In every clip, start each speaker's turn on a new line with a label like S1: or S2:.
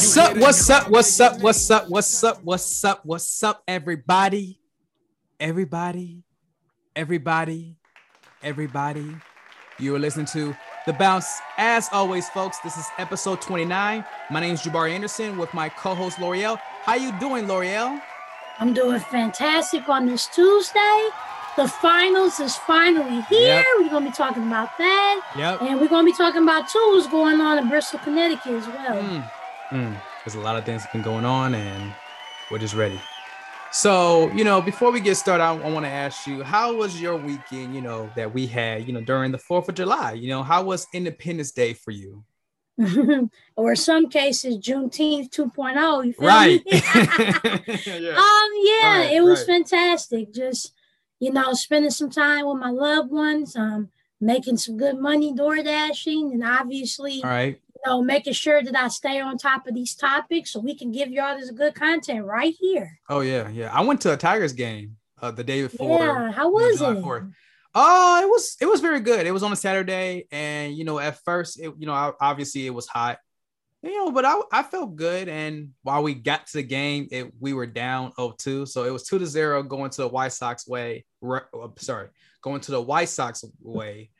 S1: What's up? What's up? What's up? What's up? What's up? What's up? What's up, everybody? Everybody, everybody, everybody. You are listening to The Bounce. As always, folks, this is episode 29. My name is Jabari Anderson with my co-host Loreal. How you doing, Loreal?
S2: I'm doing fantastic on this Tuesday. The finals is finally here.
S1: Yep.
S2: We're gonna be talking about that.
S1: Yep.
S2: And we're gonna be talking about too what's going on in Bristol, Connecticut as well.
S1: Mm, mm. There's a lot of things that been going on, and we're just ready. So, you know, before we get started, I, I want to ask you, how was your weekend? You know, that we had, you know, during the Fourth of July. You know, how was Independence Day for you?
S2: or some cases, Juneteenth 2.0. You feel
S1: Right.
S2: me?
S1: yeah.
S2: Um, yeah,
S1: Right,
S2: it was
S1: right.
S2: fantastic. Just you know, spending some time with my loved ones, um, making some good money door dashing, and obviously,
S1: All right.
S2: You know, making sure that I stay on top of these topics so we can give y'all this good content right here.
S1: Oh yeah, yeah. I went to a Tigers game uh, the day before.
S2: yeah, how was it?
S1: 4th. Oh, it was it was very good. It was on a Saturday, and you know, at first, it you know, I- obviously it was hot, you know, but I I felt good. And while we got to the game, it we were down 0-2, so it was two to zero going to the White Sox way. Re- uh, sorry, going to the White Sox way,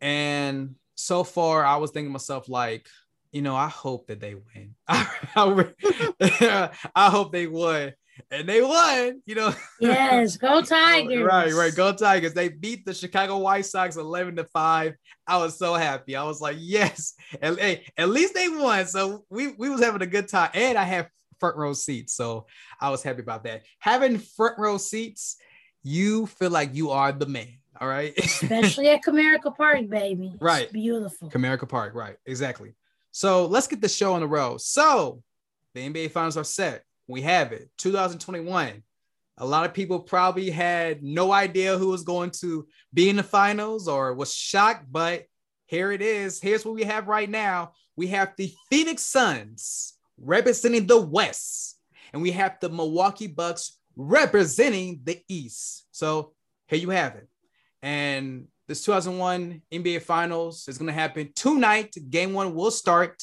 S1: and so far, I was thinking to myself like. You know, I hope that they win. I, I hope they won, and they won. You know,
S2: Yes, go Tigers.
S1: Right, right. Go Tigers. They beat the Chicago White Sox 11 to 5. I was so happy. I was like, yes. And hey, at least they won. So we, we was having a good time. And I have front row seats. So I was happy about that. Having front row seats, you feel like you are the man. All right.
S2: Especially at Comerica Park, baby. It's
S1: Right.
S2: beautiful.
S1: Comerica Park, right? Exactly. So let's get the show on the road. So the NBA finals are set. We have it. 2021. A lot of people probably had no idea who was going to be in the finals or was shocked, but here it is. Here's what we have right now. We have the Phoenix Suns representing the West, and we have the Milwaukee Bucks representing the East. So here you have it. And this 2001 NBA Finals is going to happen tonight. Game one will start,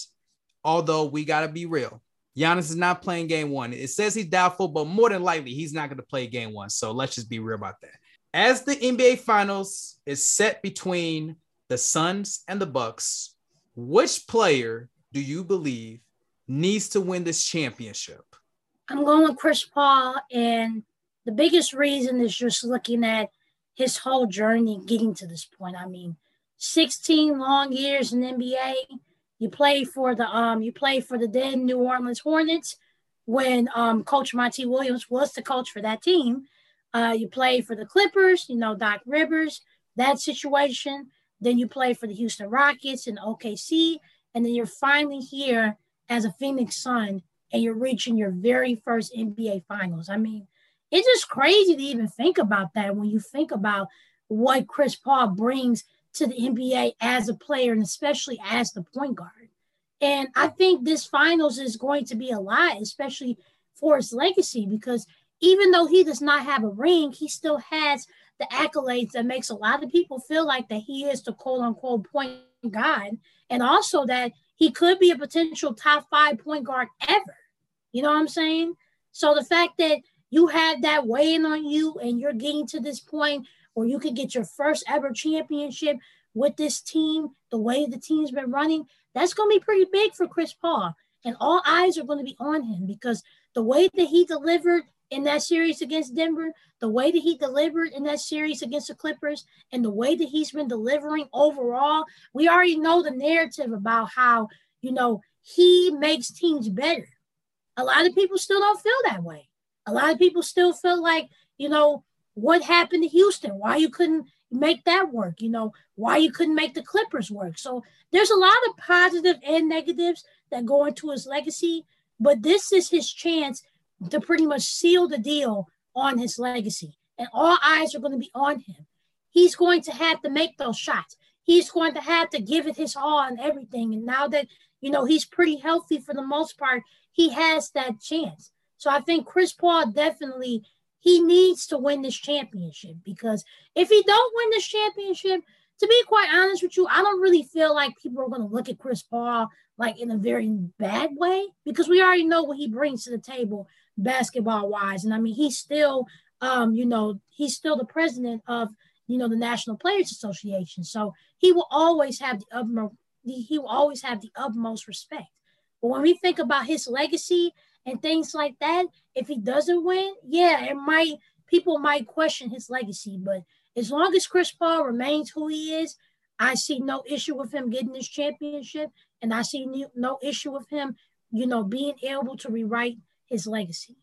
S1: although we got to be real. Giannis is not playing game one. It says he's doubtful, but more than likely, he's not going to play game one. So let's just be real about that. As the NBA Finals is set between the Suns and the Bucks, which player do you believe needs to win this championship?
S2: I'm going with Chris Paul, and the biggest reason is just looking at his whole journey getting to this point. I mean, 16 long years in NBA. You play for the um, you play for the then New Orleans Hornets when um, Coach Monty Williams was the coach for that team. Uh, you play for the Clippers, you know Doc Rivers, that situation. Then you play for the Houston Rockets and OKC, and then you're finally here as a Phoenix Sun and you're reaching your very first NBA finals. I mean, it's just crazy to even think about that when you think about what Chris Paul brings to the NBA as a player and especially as the point guard. And I think this finals is going to be a lot, especially for his legacy, because even though he does not have a ring, he still has the accolades that makes a lot of people feel like that he is the quote unquote point guard, and also that he could be a potential top five point guard ever. You know what I'm saying? So the fact that you have that weighing on you and you're getting to this point where you could get your first ever championship with this team, the way the team's been running, that's going to be pretty big for Chris Paul. And all eyes are going to be on him because the way that he delivered in that series against Denver, the way that he delivered in that series against the Clippers, and the way that he's been delivering overall, we already know the narrative about how, you know, he makes teams better. A lot of people still don't feel that way. A lot of people still feel like, you know, what happened to Houston? Why you couldn't make that work? You know, why you couldn't make the Clippers work? So there's a lot of positive and negatives that go into his legacy, but this is his chance to pretty much seal the deal on his legacy. And all eyes are going to be on him. He's going to have to make those shots. He's going to have to give it his all and everything. And now that, you know, he's pretty healthy for the most part, he has that chance. So I think Chris Paul definitely he needs to win this championship because if he don't win this championship, to be quite honest with you, I don't really feel like people are going to look at Chris Paul like in a very bad way because we already know what he brings to the table basketball wise. And I mean, he's still, um, you know, he's still the president of, you know, the National Players Association. So he will always have the he will always have the utmost respect. But when we think about his legacy and things like that, if he doesn't win, yeah, it might people might question his legacy. But as long as Chris Paul remains who he is, I see no issue with him getting this championship, and I see no issue with him, you know, being able to rewrite his legacy.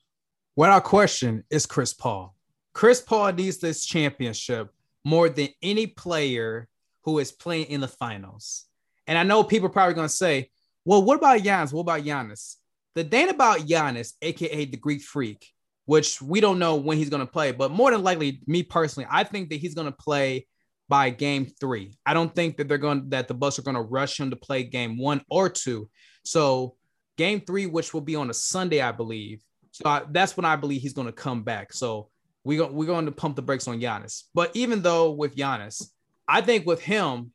S1: Without question, is Chris Paul. Chris Paul needs this championship more than any player who is playing in the finals. And I know people are probably going to say, well, what about Giannis? What about Giannis? The thing about Giannis, aka the Greek Freak, which we don't know when he's going to play, but more than likely, me personally, I think that he's going to play by game three. I don't think that they're going that the Bucks are going to rush him to play game one or two. So game three, which will be on a Sunday, I believe. So I, that's when I believe he's going to come back. So we go, we're going to pump the brakes on Giannis. But even though with Giannis, I think with him,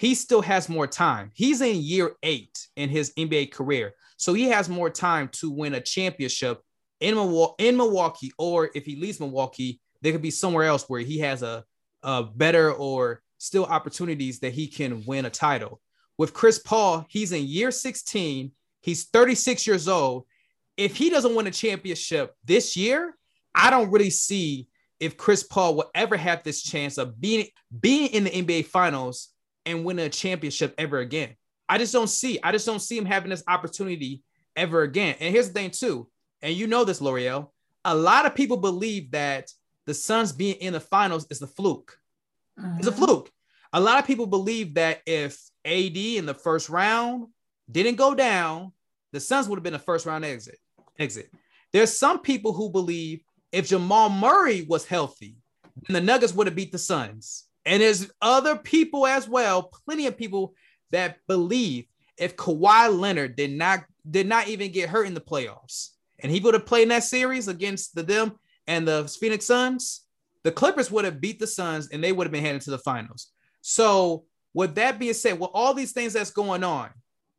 S1: he still has more time. He's in year eight in his NBA career. So he has more time to win a championship in Milwaukee, in Milwaukee, or if he leaves Milwaukee, there could be somewhere else where he has a, a better or still opportunities that he can win a title. With Chris Paul, he's in year 16. He's 36 years old. If he doesn't win a championship this year, I don't really see if Chris Paul will ever have this chance of being being in the NBA finals and winning a championship ever again. I just don't see. I just don't see him having this opportunity ever again. And here's the thing too, and you know this, Loreal. A lot of people believe that the Suns being in the finals is a fluke. Uh-huh. It's a uh-huh. fluke. A lot of people believe that if AD in the first round didn't go down, the Suns would have been a first round exit. Exit. There's some people who believe if Jamal Murray was healthy, then the Nuggets would have beat the Suns. And there's other people as well, plenty of people that believe if Kawhi Leonard did not did not even get hurt in the playoffs, and he would have played in that series against the them and the Phoenix Suns, the Clippers would have beat the Suns and they would have been headed to the finals. So, with that being said, with all these things that's going on,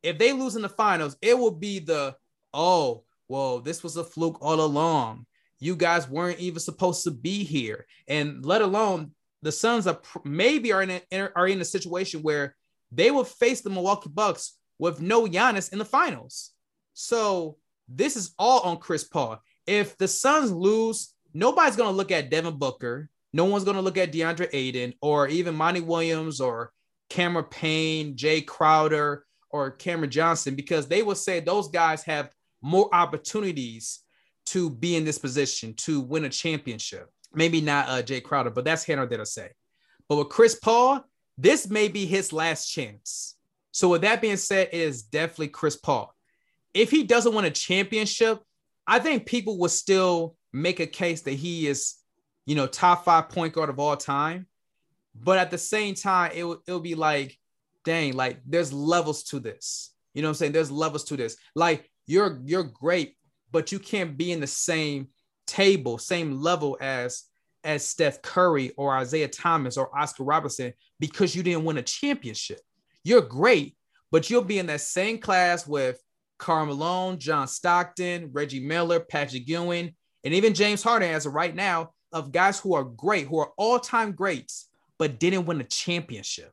S1: if they lose in the finals, it will be the oh, well, this was a fluke all along. You guys weren't even supposed to be here, and let alone the Suns are maybe are in a, are in a situation where they will face the Milwaukee Bucks with no Giannis in the finals. So this is all on Chris Paul. If the Suns lose, nobody's gonna look at Devin Booker. No one's gonna look at DeAndre Ayton or even Monty Williams or Cameron Payne, Jae Crowder, or Cameron Johnson because they will say those guys have more opportunities to be in this position to win a championship. Maybe not uh, Jae Crowder, but that's Hannah that I say. But with Chris Paul, this may be his last chance. So with that being said, it is definitely Chris Paul. If he doesn't win a championship, I think people will still make a case that he is, you know, top five point guard of all time. But at the same time, it will it'll be like, dang, like there's levels to this. You know what I'm saying? There's levels to this. Like you're you're great, but you can't be in the same table, same level as as Steph Curry or Isiah Thomas or Oscar Robertson because you didn't win a championship. You're great, but you'll be in that same class with Karl Malone, John Stockton, Reggie Miller, Patrick Ewing, and even James Harden as of right now of guys who are great, who are all-time greats, but didn't win a championship.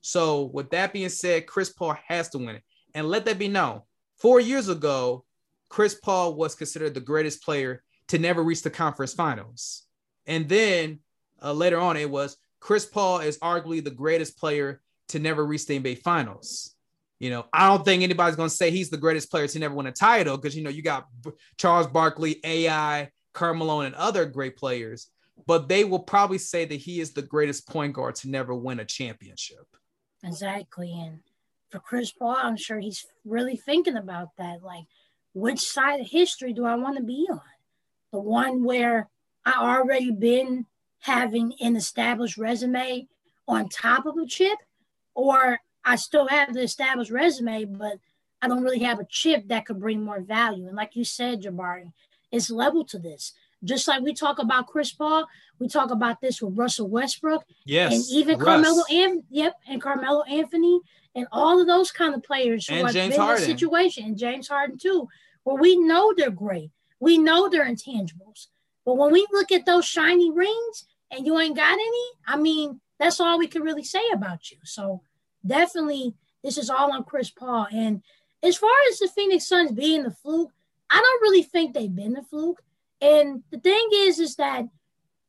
S1: So with that being said, Chris Paul has to win it. And let that be known. Four years ago, Chris Paul was considered the greatest player to never reach the conference finals. And then uh, later on, it was Chris Paul is arguably the greatest player to never reach the NBA finals. You know, I don't think anybody's going to say he's the greatest player to never win a title because, you know, you got Charles Barkley, AI, Karl Malone, and other great players, but they will probably say that he is the greatest point guard to never win a championship.
S2: Exactly. And for Chris Paul, I'm sure he's really thinking about that. Like, which side of history do I want to be on? The one where I already been having an established resume on top of a chip, or I still have the established resume, but I don't really have a chip that could bring more value. And like you said, Jabari, it's level to this. Just like we talk about Chris Paul, we talk about this with Russell Westbrook.
S1: Yes.
S2: And even
S1: Russ.
S2: Carmelo and yep, and Carmelo Anthony and all of those kind of players who
S1: And
S2: have
S1: James
S2: in
S1: Harden.
S2: a situation, and James Harden too, where we know they're great. We know they're intangibles. But when we look at those shiny rings and you ain't got any, I mean, that's all we can really say about you. So definitely this is all on Chris Paul. And as far as the Phoenix Suns being the fluke, I don't really think they've been the fluke. And the thing is, is that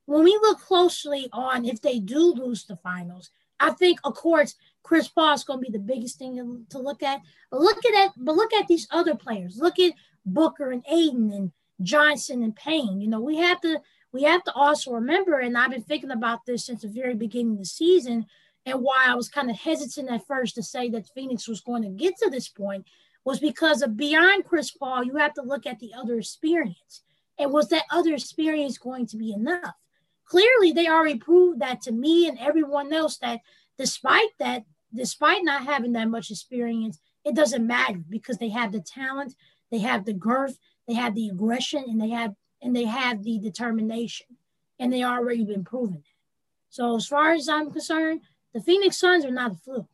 S2: when we look closely on if they do lose the finals, I think, of course, Chris Paul is going to be the biggest thing to, look at. But look at that. But look at these other players. Look at Booker and Ayton and Johnson and Payne. You know, we have to we have to also remember, and I've been thinking about this since the very beginning of the season, and why I was kind of hesitant at first to say that Phoenix was going to get to this point was because of beyond Chris Paul, you have to look at the other experience. And was that other experience going to be enough? Clearly, they already proved that to me and everyone else that despite that, despite not having that much experience, it doesn't matter because they have the talent, they have the girth, they have the aggression, and they have and they have the determination, and they already been proven that. So as far as I'm concerned, the Phoenix Suns are not a fluke.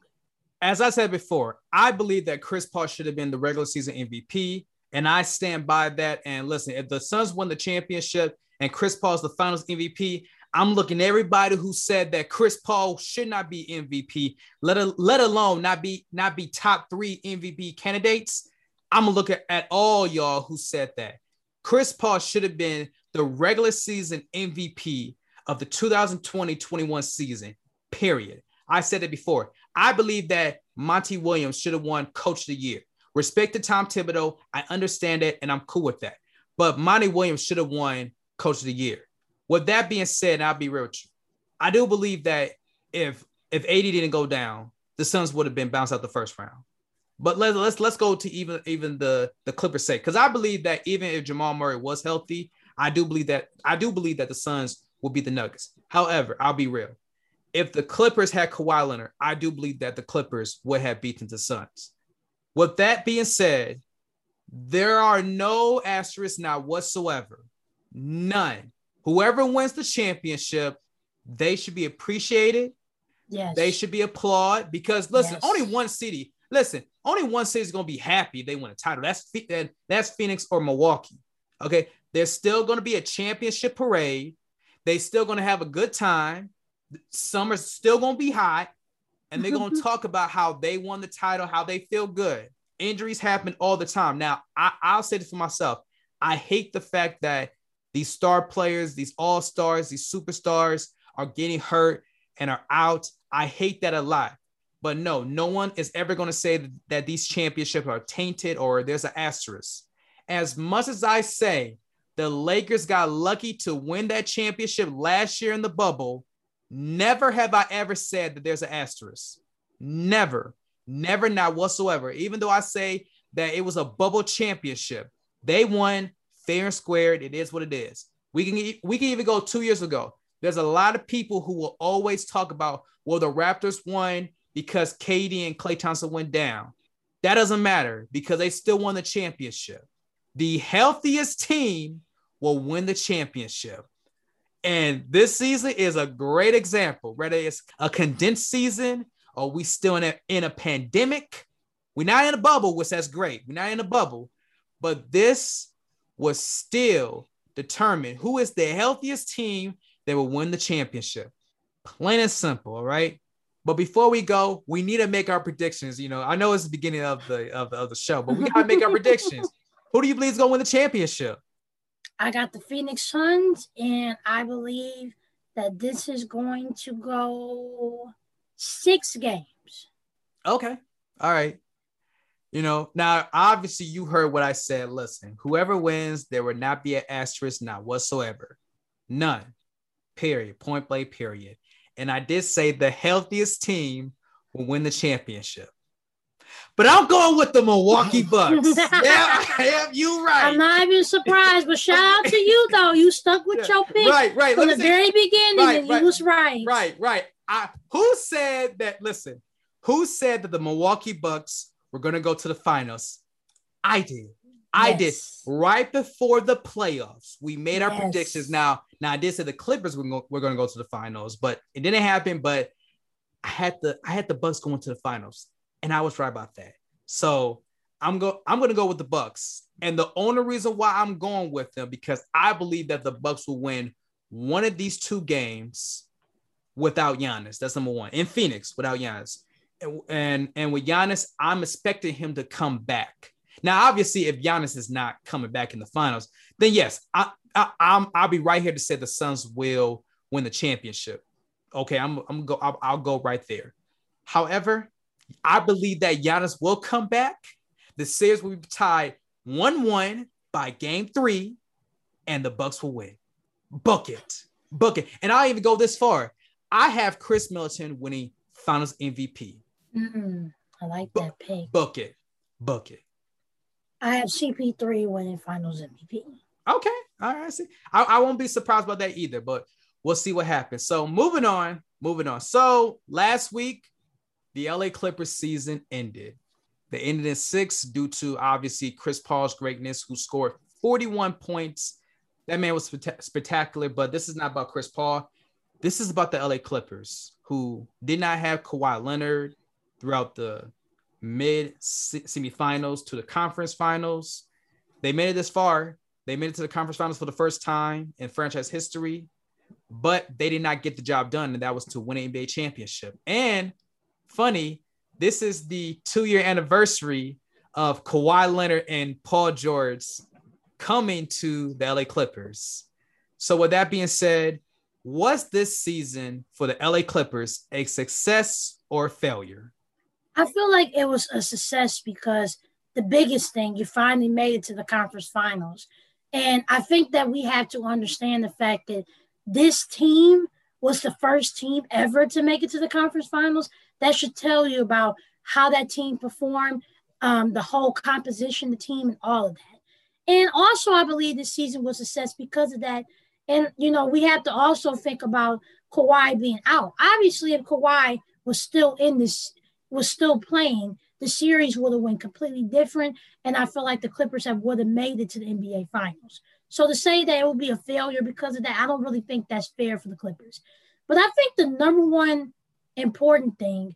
S1: As I said before, I believe that Chris Paul should have been the regular season MVP, and I stand by that. And listen, if the Suns won the championship and Chris Paul's the Finals MVP, I'm looking at everybody who said that Chris Paul should not be MVP, let, a, let alone not be not be top three MVP candidates. I'm gonna look at, at all y'all who said that. Chris Paul should have been the regular season MVP of the 2020-21 season. Period. I said it before. I believe that Monty Williams should have won Coach of the Year. Respect to Tom Thibodeau. I understand it, and I'm cool with that. But Monty Williams should have won Coach of the Year. With that being said, I'll be real with you. I do believe that if if AD didn't go down, the Suns would have been bounced out the first round. But let's let's let's go to even even the the Clippers sake because I believe that even if Jamal Murray was healthy, I do believe that I do believe that the Suns will beat the Nuggets. However, I'll be real. If the Clippers had Kawhi Leonard, I do believe that the Clippers would have beaten the Suns. With that being said, there are no asterisks now whatsoever. None. Whoever wins the championship, they should be appreciated.
S2: Yes.
S1: They should be applauded because listen,
S2: Yes.
S1: only one city. Listen, only one city is going to be happy they win a title. That's that's Phoenix or Milwaukee. Okay, there's still going to be a championship parade. They still going to have a good time. Summer's still going to be hot, and they're going to talk about how they won the title, how they feel good. Injuries happen all the time. Now, I, I'll say this for myself. I hate the fact that these star players, these all stars, these superstars are getting hurt and are out. I hate that a lot. But no, no one is ever going to say that, these championships are tainted or there's an asterisk. As much as I say the Lakers got lucky to win that championship last year in the bubble, never have I ever said that there's an asterisk. Never, never, not whatsoever. Even though I say that it was a bubble championship, they won fair and squared. It is what it is. We can we can even go two years ago. There's a lot of people who will always talk about, well, the Raptors won because KD and Klay Thompson went down. That doesn't matter because they still won the championship. The healthiest team will win the championship. And this season is a great example, whether it's a condensed season or we still in a, in a pandemic. We're not in a bubble, which that's great. We're not in a bubble, but this was still determined who is the healthiest team that will win the championship. Plain and simple, all right. But before we go, we need to make our predictions. You know, I know it's the beginning of the of the, of the show, but we gotta make our predictions. Who do you believe is gonna win the championship?
S2: I got the Phoenix Suns, and I believe that this is going to go six games.
S1: Okay. All right. You know, now obviously you heard what I said. Listen, whoever wins, there will not be an asterisk, not whatsoever. None. Period. Point blank, period. And I did say the healthiest team will win the championship. But I'm going with the Milwaukee Bucks. yeah, yeah, you right.
S2: I'm not even surprised, but shout out to you though. You stuck with your pick
S1: Right, right.
S2: from
S1: Let
S2: the very beginning,
S1: Right,
S2: and
S1: right,
S2: you was right.
S1: Right, right. I, who said that? Listen, who said that the Milwaukee Bucks were going to go to the finals? I did. I did right before the playoffs. We made our yes. predictions. Now, now I did say the Clippers were going, to go to the finals, but it didn't happen. But I had the I had the Bucks going to the finals, and I was right about that. So I'm go I'm going to go with the Bucks, and the only reason why I'm going with them because I believe that the Bucks will win one of these two games without Giannis. That's number one in Phoenix without Giannis, and and, and with Giannis, I'm expecting him to come back. Now, obviously, if Giannis is not coming back in the finals, then yes, I, I I'm I'll be right here to say the Suns will win the championship. Okay, I'm I'm go I'll, I'll go right there. However, I believe that Giannis will come back. The series will be tied one-one by Game Three, and the Bucks will win. Book it, book it, and I'll even go this far. I have Khris Middleton winning Finals MVP.
S2: Mm-mm, I like that pick.
S1: Book it, book it.
S2: I have CP3 winning Finals MVP.
S1: Okay, all right. See, I, I won't be surprised about that either, but we'll see what happens. So moving on, moving on. So last week, the LA Clippers season ended. They ended in six due to obviously Chris Paul's greatness, who scored 41 points. That man was spectacular, but this is not about Chris Paul. This is about the LA Clippers, who did not have Kawhi Leonard throughout the mid semifinals to the conference finals. They made it this far. They made it to the conference finals for the first time in franchise history, but they did not get the job done, and that was to win an NBA championship. And funny, this is the two year anniversary of Kawhi Leonard and Paul George coming to the LA Clippers. So, with that being said, was this season for the LA Clippers a success or failure?
S2: I feel like it was a success because the biggest thing, you finally made it to the conference finals. And I think that we have to understand the fact that this team was the first team ever to make it to the conference finals. That should tell you about how that team performed, um, the whole composition, the team, and all of that. And also, I believe this season was a success because of that. And, you know, we have to also think about Kawhi being out. Obviously, if Kawhi was still in this was still playing, the series would have went completely different. And I feel like the Clippers have would have made it to the NBA finals. So to say that it will be a failure because of that, I don't really think that's fair for the Clippers. But I think the number one important thing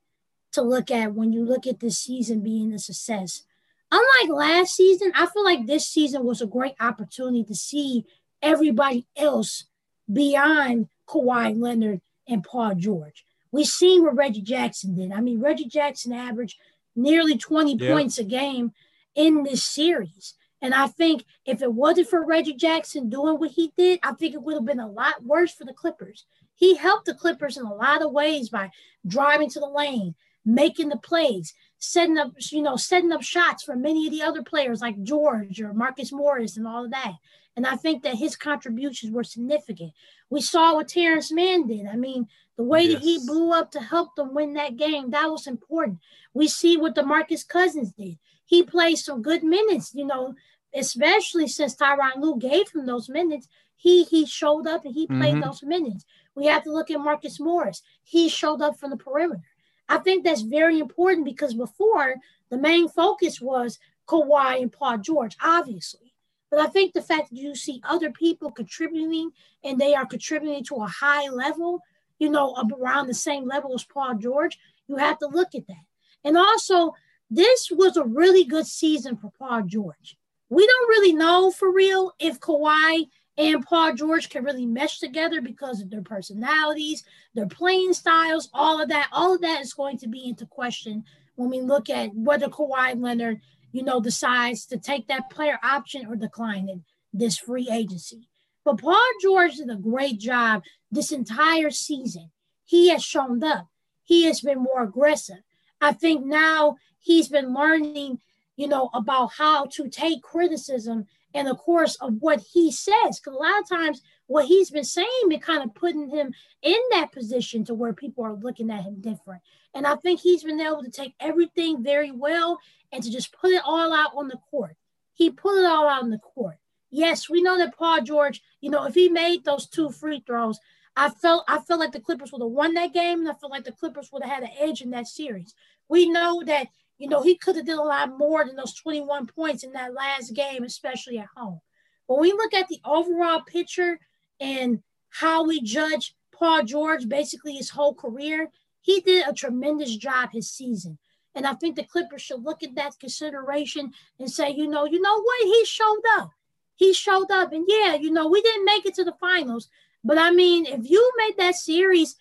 S2: to look at when you look at this season being a success, unlike last season, I feel like this season was a great opportunity to see everybody else beyond Kawhi Leonard and Paul George. We've seen what Reggie Jackson did. I mean, Reggie Jackson averaged nearly 20 yeah. points a game in this series. And I think if it wasn't for Reggie Jackson doing what he did, I think it would have been a lot worse for the Clippers. He helped the Clippers in a lot of ways by driving to the lane, making the plays, setting up, you know, setting up shots for many of the other players like George or Marcus Morris and all of that. And I think that his contributions were significant. We saw what Terance Mann did. I mean, the way yes. that he blew up to help them win that game, that was important. We see what DeMarcus Cousins did. He played some good minutes, you know, especially since Tyronn Lue gave him those minutes. He he showed up and he played mm-hmm. those minutes. We have to look at Marcus Morris. He showed up from the perimeter. I think that's very important because before the main focus was Kawhi and Paul George, obviously. But I think the fact that you see other people contributing and they are contributing to a high level, you know, around the same level as Paul George, you have to look at that. And also, this was a really good season for Paul George. We don't really know for real if Kawhi and Paul George can really mesh together because of their personalities, their playing styles, all of that. All of that is going to be into question when we look at whether Kawhi Leonard you know, decides to take that player option or decline in this free agency. But Paul George did a great job this entire season. He has shown up. He has been more aggressive. I think now he's been learning, you know, about how to take criticism and the course of what he says. Because a lot of times what he's been saying been kind of putting him in that position to where people are looking at him different. And I think he's been able to take everything very well and to just put it all out on the court. He put it all out on the court. Yes, we know that Paul George, you know, if he made those two free throws, I felt I felt like the Clippers would have won that game, and I felt like the Clippers would have had an edge in that series. We know that you know, he could have did a lot more than those 21 points in that last game, especially at home. When we look at the overall picture and how we judge Paul George basically his whole career, he did a tremendous job his season. And I think the Clippers should look at that consideration and say, you know, you know what? He showed up. He showed up. And yeah, you know, we didn't make it to the finals. But I mean, if you made that series,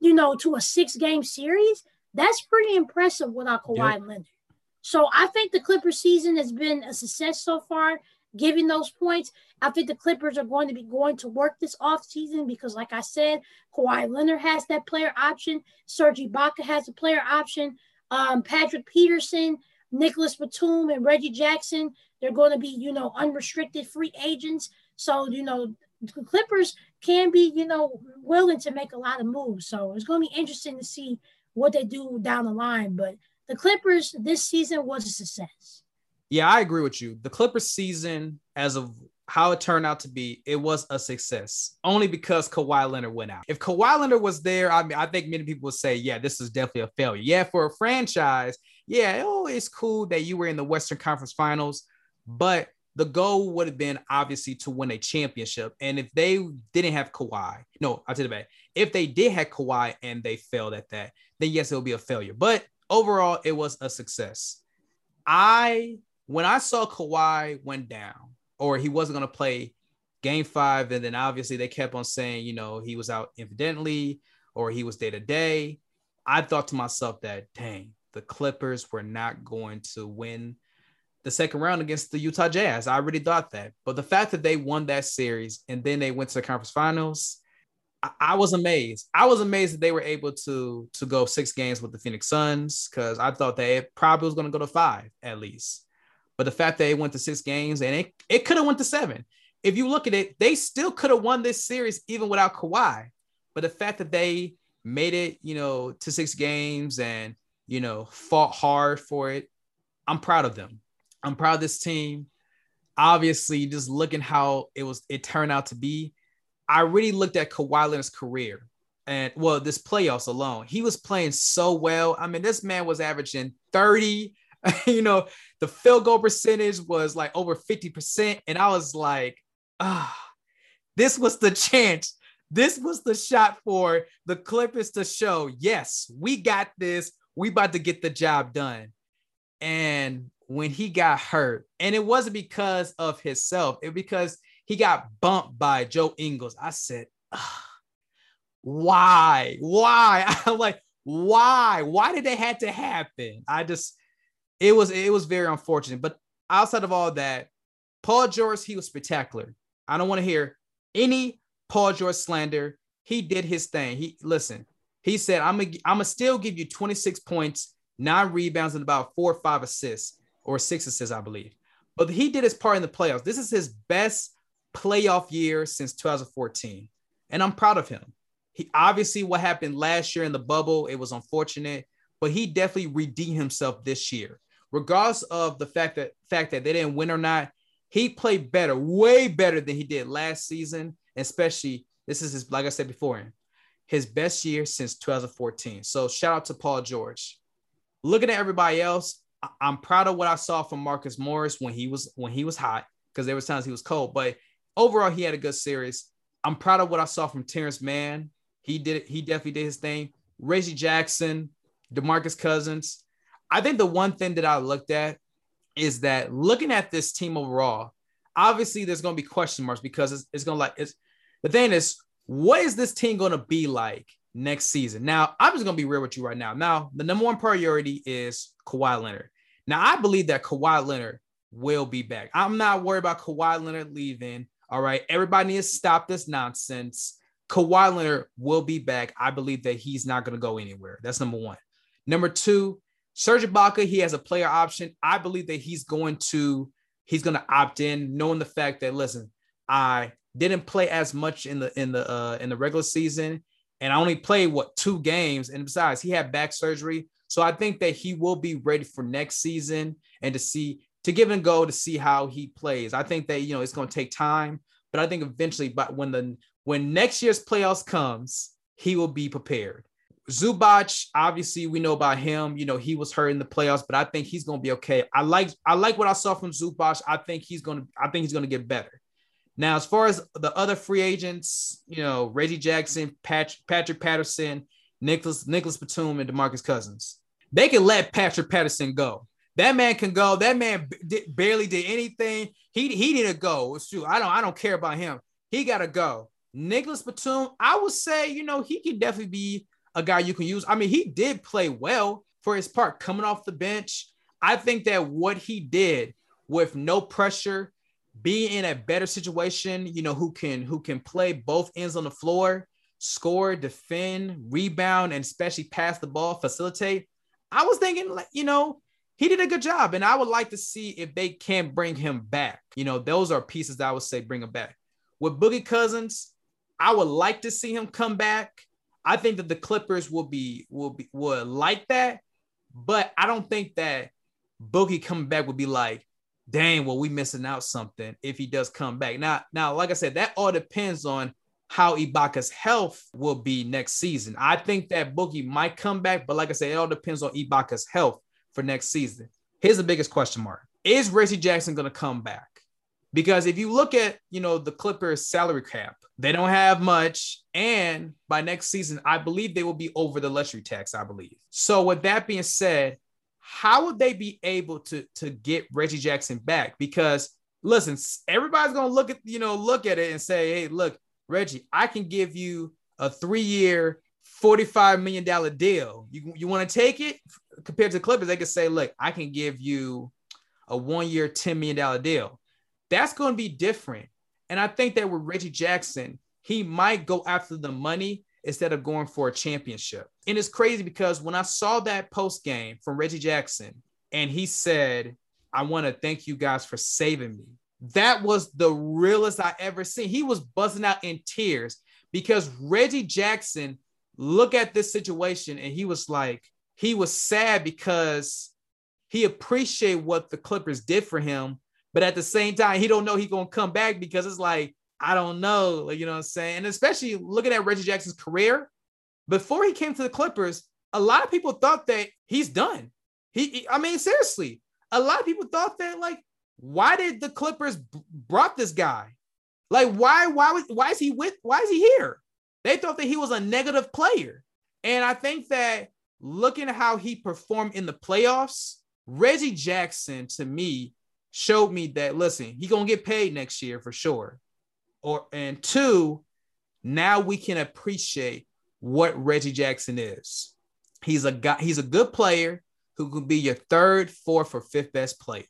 S2: you know, to a six game series, that's pretty impressive without Kawhi yep. Leonard. So I think the Clippers season has been a success so far, giving those points. I think the Clippers are going to be going to work this offseason because, like I said, Kawhi Leonard has that player option. Serge Ibaka has a player option. Um, Patrick Peterson, Nicolas Batum, and Reggie Jackson, they're going to be, you know, unrestricted free agents. So, you know, the Clippers can be, you know, willing to make a lot of moves. So it's going to be interesting to see what they do down the line. But the Clippers this season was a success.
S1: Yeah, I agree with you. The Clippers season, as of how it turned out to be, it was a success only because Kawhi Leonard went out. If Kawhi Leonard was there, I mean, I think many people would say, yeah, this is definitely a failure. Yeah, for a franchise, yeah, oh, it's cool that you were in the Western Conference Finals, but the goal would have been obviously to win a championship. And if they didn't have Kawhi, no, I'll tell you that. If they did have Kawhi and they failed at that, then yes, it would be a failure. But overall, it was a success. I when I saw Kawhi went down or he wasn't going to play game five, and then obviously they kept on saying, you know, he was out incidentally or he was day to day. I thought to myself that, dang, the Clippers were not going to win the second round against the Utah Jazz. I already thought that. But the fact that they won that series and then they went to the conference finals, I, I was amazed. I was amazed that they were able to to go six games with the Phoenix Suns because I thought they probably was going to go to five at least. But the fact that they went to six games and it, it could have went to seven. If you look at it, they still could have won this series even without Kawhi. But the fact that they made it, you know, to six games and you know fought hard for it, I'm proud of them. I'm proud of this team. Obviously, just looking how it was, it turned out to be. I really looked at Kawhi Leonard's career and well, this playoffs alone, he was playing so well. I mean, this man was averaging 30. you know, the field goal percentage was like over 50%. And I was like, ah, this was the chance. This was the shot for the Clippers to show, yes, we got this. We about to get the job done. And when he got hurt, and it wasn't because of himself, it because he got bumped by Joe Ingles. I said, why? Why? I'm like, why? Why did they have to happen? I just, it was, it was very unfortunate. But outside of all that, Paul George, he was spectacular. I don't want to hear any Paul George slander. He did his thing. He listen. He said, "I'm gonna, I'm gonna still give you 26 points, nine rebounds, and about four or five assists or six assists, I believe. But he did his part in the playoffs. This is his best playoff year since 2014. And I'm proud of him. He obviously what happened last year in the bubble, it was unfortunate, but he definitely redeemed himself this year. Regardless of the fact that fact that they didn't win or not, he played better, way better than he did last season, especially this is his like I said before, his best year since 2014. So shout out to Paul George. Looking at everybody else, I'm proud of what I saw from Marcus Morris when he was when he was hot because there was times he was cold, but overall he had a good series. I'm proud of what I saw from Terance Mann. He did it. He definitely did his thing. Reggie Jackson, DeMarcus Cousins. I think the one thing that I looked at is that looking at this team overall, obviously there's going to be question marks because it's, it's going to like it's the thing is what is this team going to be like next season. Now, I'm just gonna be real with you right now. Now, the number one priority is Kawhi Leonard. Now, I believe that Kawhi Leonard will be back. I'm not worried about Kawhi Leonard leaving. All right, everybody needs to stop this nonsense. Kawhi Leonard will be back. I believe that he's not going to go anywhere. That's number one. Number two, Serge Ibaka, he has a player option. I believe that he's going to he's going to opt in, knowing the fact that listen, I didn't play as much in the in the uh, in the regular season, and I only played what two games. And besides, he had back surgery, so I think that he will be ready for next season and to see to give and go to see how he plays. I think that you know it's going to take time, but I think eventually, but when the when next year's playoffs comes, he will be prepared. Zubac, obviously, we know about him. You know, he was hurt in the playoffs, but I think he's gonna be okay. I like I like what I saw from Zubac. I think he's gonna I think he's gonna get better. Now, as far as the other free agents, you know, Reggie Jackson, Patrick, Patterson, Nicolas Nicolas Batum, and DeMarcus Cousins, they can let Patrick Patterson go. That man can go. That man b- barely did anything. He he didn't go. True. I don't I don't care about him. He got to go. Nicolas Batum, I would say, you know, he can definitely be a guy you can use. I mean, he did play well for his part coming off the bench. I think that what he did with no pressure, being in a better situation, you know, who can who can play both ends on the floor, score, defend, rebound, and especially pass the ball, facilitate. I was thinking, like, you know, he did a good job, and I would like to see if they can bring him back. You know, those are pieces that I would say bring him back. With Boogie Cousins, I would like to see him come back. I think that the Clippers will be will be will like that, but I don't think that Boogie coming back would be like, dang, well, we missing out something if he does come back. Now, now, like I said, that all depends on how Ibaka's health will be next season. I think that Boogie might come back, but like I said, it all depends on Ibaka's health for next season. Here's the biggest question mark: Is Reggie Jackson going to come back? Because if you look at you know the Clippers salary cap, they don't have much. And by next season, I believe they will be over the luxury tax, I believe. So, with that being said, how would they be able to, to get Reggie Jackson back? Because listen, everybody's gonna look at you know, look at it and say, hey, look, Reggie, I can give you a three-year, $45 million deal. You, you want to take it? Compared to Clippers, they could say, look, I can give you a one-year, $10 million deal. That's to be different and I think that with Reggie Jackson, he might go after the money instead of going for a championship. And it's crazy because when I saw that post game from Reggie Jackson and he said, I want to thank you guys for saving me. That was the realest I ever seen. He was buzzing out in tears because Reggie Jackson look at this situation and he was like, he was sad because he appreciated what the Clippers did for him, but at the same time, he don't know he gonna come back because it's like, I don't know, like, you know what I'm saying? And especially looking at Reggie Jackson's career, before he came to the Clippers, a lot of people thought that he's done. He, I mean, seriously, a lot of people thought that, like, why did the Clippers b- brought this guy? Like, why, why was, why is he with, why is he here? They thought that he was a negative player. And I think that looking at how he performed in the playoffs, Reggie Jackson to me showed me that listen, he gonna get paid next year for sure. Or and two, now we can appreciate what Reggie Jackson is. He's a guy, he's a good player who could be your third, fourth, or fifth best player.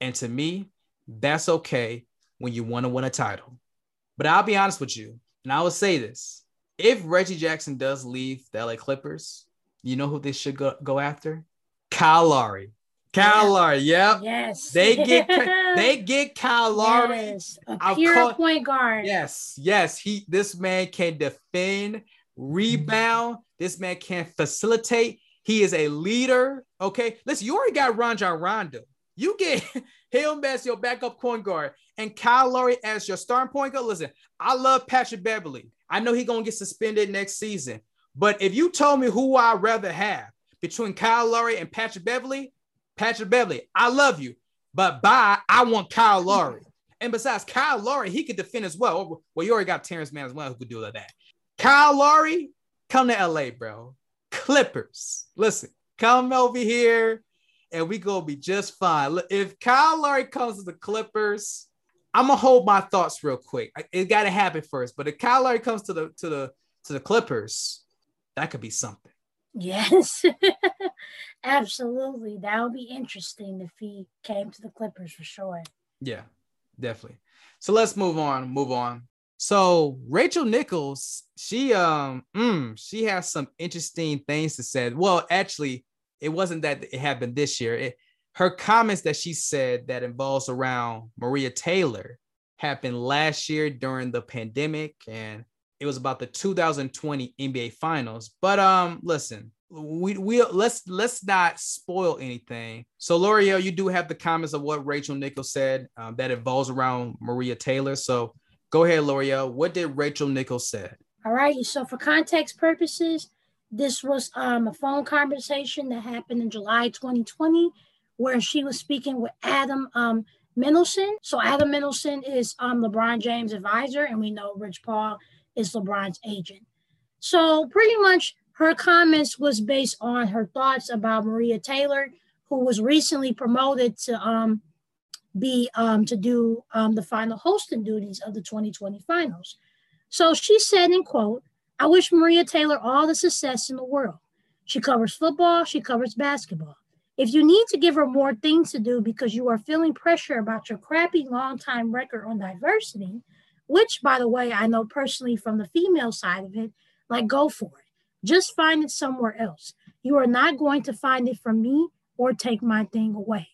S1: And to me, that's okay when you want to win a title. But I'll be honest with you, and I will say this: if Reggie Jackson does leave the LA Clippers, you know who they should go, go after? Kyle Lowry. Kyle Lowry, yep.
S2: Yes.
S1: They get they get Kyle Lowry.
S2: Yes. A pure call, point guard.
S1: Yes, yes. He this man can defend, rebound. This man can facilitate. He is a leader. Okay. Listen, you already got Rajon Rondo. You get him as your backup point guard and Kyle Lowry as your starting point guard. Listen, I love Patrick Beverley. I know he's gonna get suspended next season. But if you told me who I'd rather have between Kyle Lowry and Patrick Beverley, Patrick Beverley, I love you, but bye, I want Kyle Lowry. And besides, Kyle Lowry, he could defend as well. Well, you already got Terance Mann as well who could do that. Kyle Lowry, come to LA, bro. Clippers. Listen, come over here and we gonna be just fine. If Kyle Lowry comes to the Clippers, I'm gonna hold my thoughts real quick. It gotta happen first. But if Kyle Lowry comes to the to the to the Clippers, that could be something.
S2: Yes, absolutely. That would be interesting if he came to the Clippers for sure.
S1: Yeah, definitely. So let's move on. Move on. So Rachel Nichols, she um, mm, she has some interesting things to say. Well, actually, it wasn't that it happened this year. It, her comments that she said that involves around Maria Taylor happened last year during the pandemic, and it was about the 2020 NBA Finals. But um, listen, we we let's let's not spoil anything. So Loreal, you do have the comments of what Rachel Nichols said um, that involves around Maria Taylor. So go ahead, Loreal. What did Rachel Nichols said?
S2: All right. So for context purposes, This was um, a phone conversation that happened in July 2020, where she was speaking with Adam um, Mendelsohn. So Adam Mendelsohn is um, LeBron James' advisor, and we know Rich Paul is LeBron's agent. So pretty much her comments was based on her thoughts about Maria Taylor, who was recently promoted to um, be um, to do um, the final hosting duties of the 2020 finals. So she said, in quote, I wish Maria Taylor all the success in the world. She covers football, she covers basketball. If you need to give her more things to do because you are feeling pressure about your crappy long time record on diversity, which, by the way, I know personally from the female side of it, like go for it. Just find it somewhere else. You are not going to find it from me or take my thing away.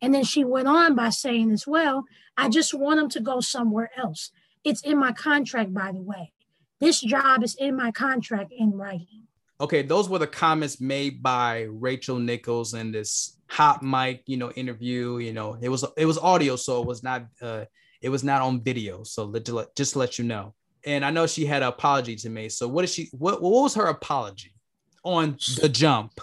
S2: And then she went on by saying as well, I just want them to go somewhere else. It's in my contract, by the way. This job is in my contract in writing.
S1: Okay, those were the comments made by Rachel Nichols in this hot mic, you know, interview. You know, it was it was audio, so it was not uh it was not on video. So just to let you know. And I know she had an apology to me. So what is she? What what was her apology on the jump?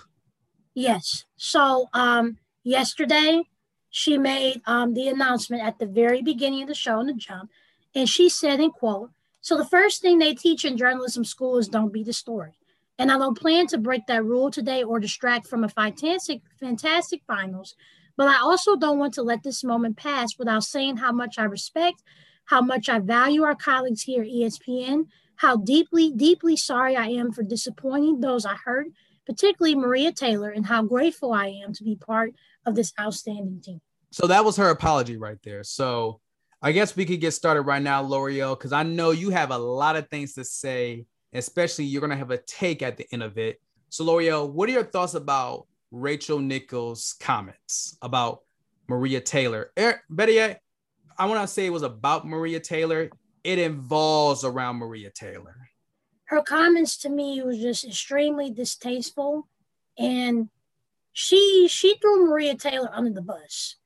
S2: Yes. So um yesterday she made um, the announcement at the very beginning of the show on the jump, and she said, in quote, so the first thing they teach in journalism school is don't be the story. And I don't plan to break that rule today or distract from a fantastic, fantastic finals. But I also don't want to let this moment pass without saying how much I respect, how much I value our colleagues here at ESPN, how deeply, deeply sorry I am for disappointing those I hurt, particularly Maria Taylor, and how grateful I am to be part of this outstanding team.
S1: So that was her apology right there. So I guess we could get started right now, Loreal, because I know you have a lot of things to say, especially you're gonna have a take at the end of it. So Loreal, what are your thoughts about Rachel Nichols' comments about Maria Taylor? Er, better yet, I want to say it was about Maria Taylor. It involves around Maria Taylor.
S2: Her comments to me was just extremely distasteful, and she she threw Maria Taylor under the bus,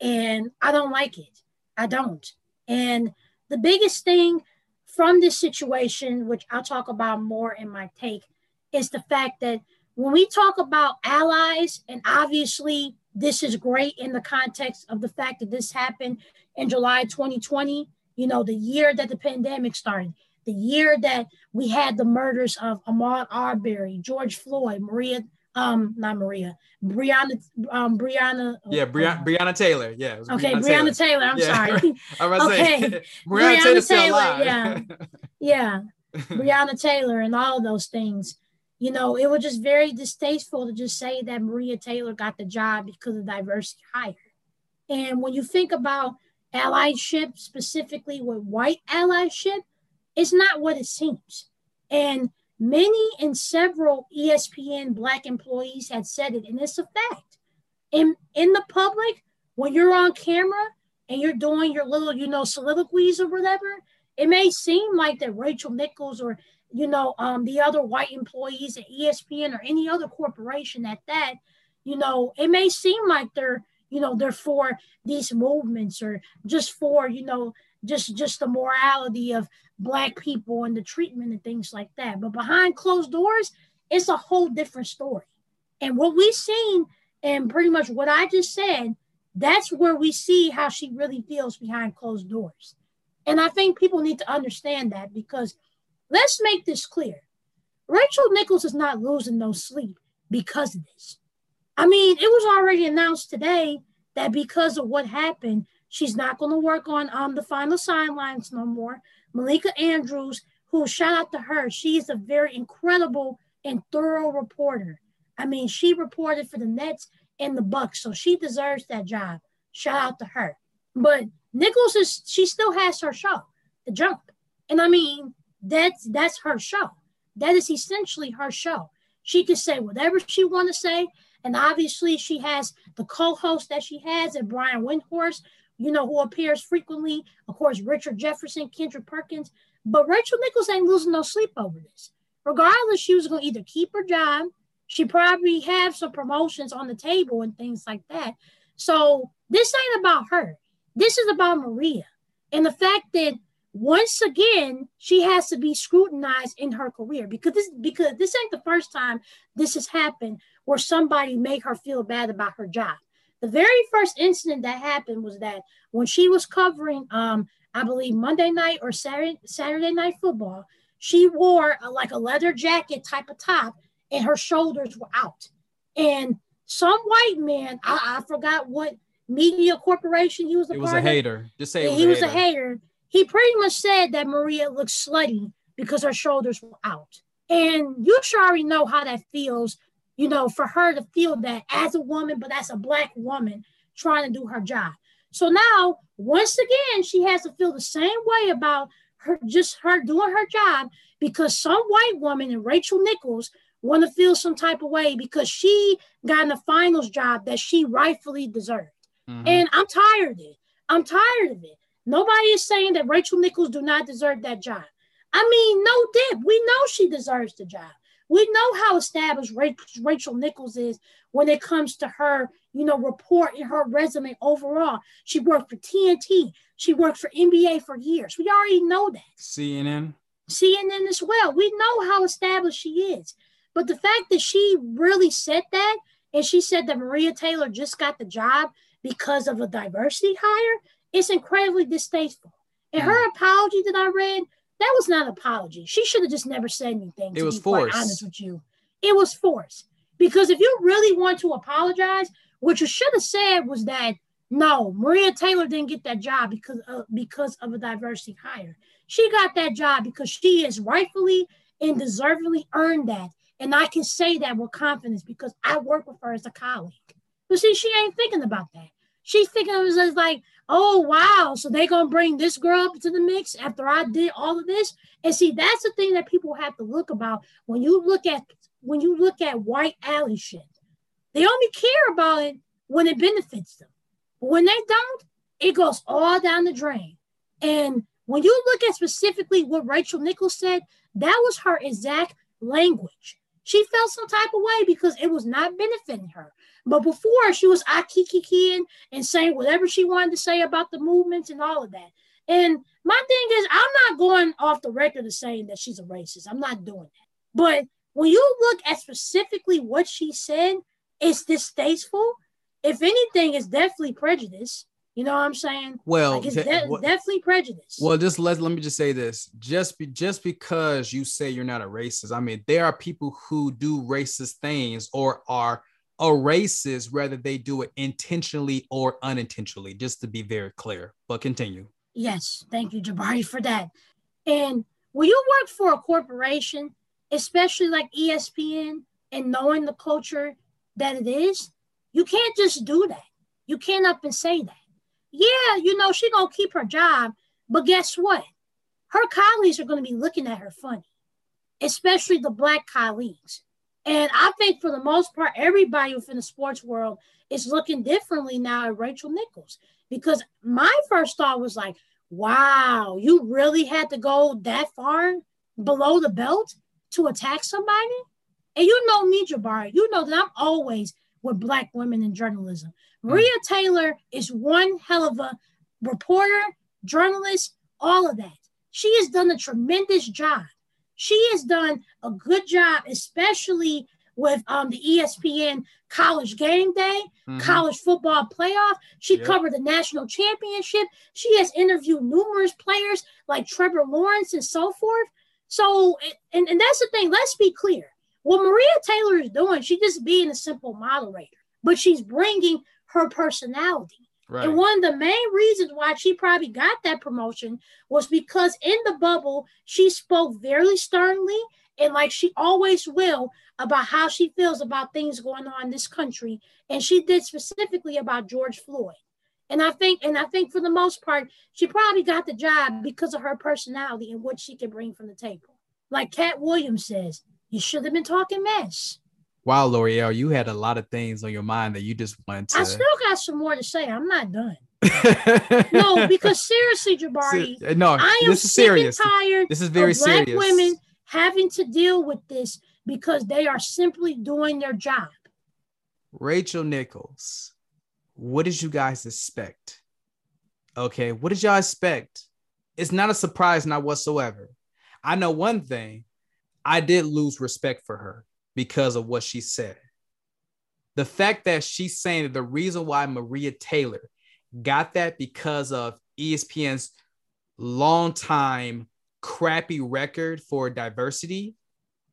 S2: and I don't like it. I don't. And the biggest thing from this situation, which I'll talk about more in my take, is the fact that when we talk about allies, and obviously this is great in the context of the fact that this happened in July 2020, you know, the year that the pandemic started, the year that we had the murders of Ahmaud Arbery, George Floyd, Maria um not Maria, Breonna um Breonna
S1: oh, Yeah, Breonna, Breonna Taylor. Yeah.
S2: Okay, Breonna, Taylor. Taylor. I'm yeah. sorry.
S1: I was okay. Say, Breonna, Breonna Taylor,
S2: yeah. Yeah. Breonna Taylor and all of those things. You know, it was just very distasteful to just say that Maria Taylor got the job because of diversity hire. And when you think about allyship, specifically with white allyship, it's not what it seems. And Many and several ESPN Black employees had said it, and it's a fact. In, in the public, when you're on camera and you're doing your little, you know, soliloquies or whatever, it may seem like that Rachel Nichols or, you know, um, the other white employees at ESPN or any other corporation at that, you know, it may seem like they're, you know, they're for these movements or just for, you know, just just the morality of black people and the treatment and things like that. But behind closed doors, it's a whole different story. And what we've seen, and pretty much what I just said, that's where we see how she really feels behind closed doors. And I think people need to understand that because let's make this clear. Rachel Nichols is not losing no sleep because of this. I mean, it was already announced today that because of what happened, She's not going to work on um, the final sidelines no more. Malika Andrews, who shout out to her, she is a very incredible and thorough reporter. I mean, she reported for the Nets and the Bucks, so she deserves that job. Shout out to her. But Nichols is she still has her show, The Jump, and I mean that's that's her show. That is essentially her show. She can say whatever she want to say, and obviously she has the co-host that she has, and Brian Windhorst, you know, who appears frequently. Of course, Richard Jefferson, Kendrick Perkins. But Rachel Nichols ain't losing no sleep over this. Regardless, she was going to either keep her job. She probably have some promotions on the table and things like that. So this ain't about her. This is about Maria. And the fact that once again, she has to be scrutinized in her career because this because this ain't the first time this has happened where somebody made her feel bad about her job. The very first incident that happened was that when she was covering, um, I believe Monday night or Saturday Saturday night football, she wore a, like a leather jacket type of top, and her shoulders were out. And some white man, I, I forgot what media corporation he was a
S1: it was a hater. Just say
S2: was he a was a hater he pretty much said that Maria looked slutty because her shoulders were out. And you should already know how that feels, you know, for her to feel that as a woman, but as a black woman trying to do her job. So now, once again, she has to feel the same way about her, just her doing her job because some white woman and Rachel Nichols want to feel some type of way because she got in the finals job that she rightfully deserved. Mm-hmm. And I'm tired of it. I'm tired of it. Nobody is saying that Rachel Nichols do not deserve that job. I mean, no dip. We know she deserves the job. We know how established Rachel Nichols is when it comes to her, you know, report in her resume overall. She worked for TNT. She worked for NBA for years. We already know that.
S1: CNN.
S2: CNN as well. We know how established she is. But the fact that she really said that, and she said that Maria Taylor just got the job because of a diversity hire, it's incredibly distasteful. And her apology that I read, that was not an apology. She should have just never said anything.
S1: It was forced.
S2: honest with you, it was forced. Because if you really want to apologize, what you should have said was that no, Maria Taylor didn't get that job because of, because of a diversity hire. She got that job because she has rightfully and deservedly earned that. And I can say that with confidence because I work with her as a colleague. But see, she ain't thinking about that. She's thinking of it was like, oh wow, so they gonna bring this girl up to the mix after I did all of this. And see, that's the thing that people have to look about when you look at when you look at white allyship. They only care about it when it benefits them. But when they don't, it goes all down the drain. And when you look at specifically what Rachel Nichols said, that was her exact language. She felt some type of way because it was not benefiting her. But before she was akikikiing and saying whatever she wanted to say about the movements and all of that. And my thing is, I'm not going off the record of saying that she's a racist. I'm not doing that. But when you look at specifically what she said, it's distasteful. If anything, it's definitely prejudice. You know what I'm saying?
S1: Well,
S2: like it's de- well, definitely prejudice.
S1: Well, just let let me just say this: just be, just because you say you're not a racist, I mean, there are people who do racist things or are a racist, whether they do it intentionally or unintentionally, just to be very clear. But continue.
S2: Yes, thank you, Jabari, for that. And when you work for a corporation, especially like ESPN, and knowing the culture that it is, you can't just do that. You can't up and say that. Yeah, you know, she gonna keep her job, but guess what? Her colleagues are gonna be looking at her funny, especially the black colleagues. And I think for the most part, everybody within the sports world is looking differently now at Rachel Nichols because my first thought was like, wow, you really had to go that far below the belt to attack somebody? And you know me, Jabari, you know that I'm always with Black women in journalism. Hmm. Maria Taylor is one hell of a reporter, journalist, all of that. She has done a tremendous job she has done a good job, especially with um, the ESPN College Game Day, mm-hmm. College Football Playoff. She yep. covered the national championship. She has interviewed numerous players like Trevor Lawrence and so forth. So, and, and that's the thing. Let's be clear. What Maria Taylor is doing, she's just being a simple moderator, but she's bringing her personality. Right. And one of the main reasons why she probably got that promotion was because in the bubble, she spoke very sternly and like she always will about how she feels about things going on in this country. And she did specifically about George Floyd. And I think, and I think for the most part, she probably got the job because of her personality and what she can bring from the table. Like Katt Williams says, you should have been talking mess.
S1: Wow, Loreal, you had a lot of things on your mind that you just wanted to.
S2: I still got some more to say. I'm not done. no, because seriously, Jabari, uh,
S1: no, I am this is serious.
S2: tired.
S1: This is very
S2: of black
S1: serious.
S2: women having to deal with this because they are simply doing their job.
S1: Rachel Nichols, what did you guys expect? Okay, what did y'all expect it's not a surprise, not whatsoever. I know one thing I did lose respect for her because of what she said. The fact that she's saying that the reason why Maria Taylor got that because of ESPN's long time crappy record for diversity,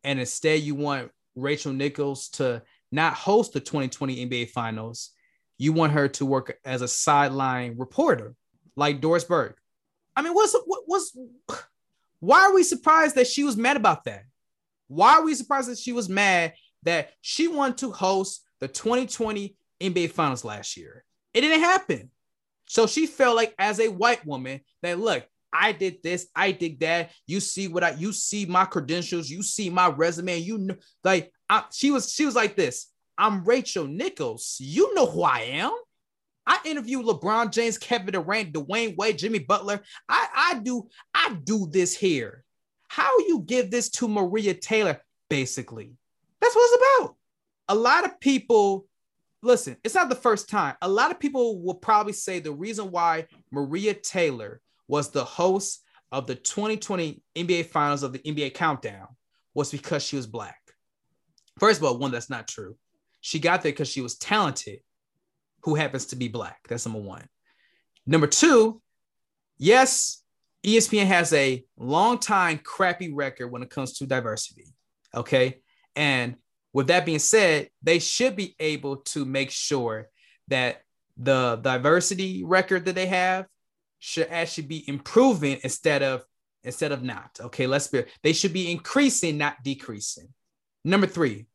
S1: and instead you want Rachel Nichols to not host the 2020 NBA Finals. You want her to work as a sideline reporter like Doris Burke. I mean, what's what, what's why are we surprised that she was mad about that? Why are we surprised that she was mad that she wanted to host the 2020 NBA Finals last year? It didn't happen. So she felt like as a white woman that look, I did this, I did that. You see what I you see my credentials, you see my resume, you know like I, she was she was like this. I'm Rachel Nichols. You know who I am. I interview LeBron James, Kevin Durant, Dwyane Wade, Jimmy Butler. I, I do I do this here. How you give this to Maria Taylor? Basically, that's what it's about. A lot of people, listen, it's not the first time. A lot of people will probably say the reason why Maria Taylor was the host of the 2020 NBA Finals of the NBA Countdown was because she was black. First of all, one, that's not true. She got there because she was talented who happens to be black. That's number one. Number two, yes, ESPN has a long time crappy record when it comes to diversity. Okay. And with that being said, they should be able to make sure that the diversity record that they have should actually be improving instead of instead of not. Okay, let's be they should be increasing, not decreasing. Number three,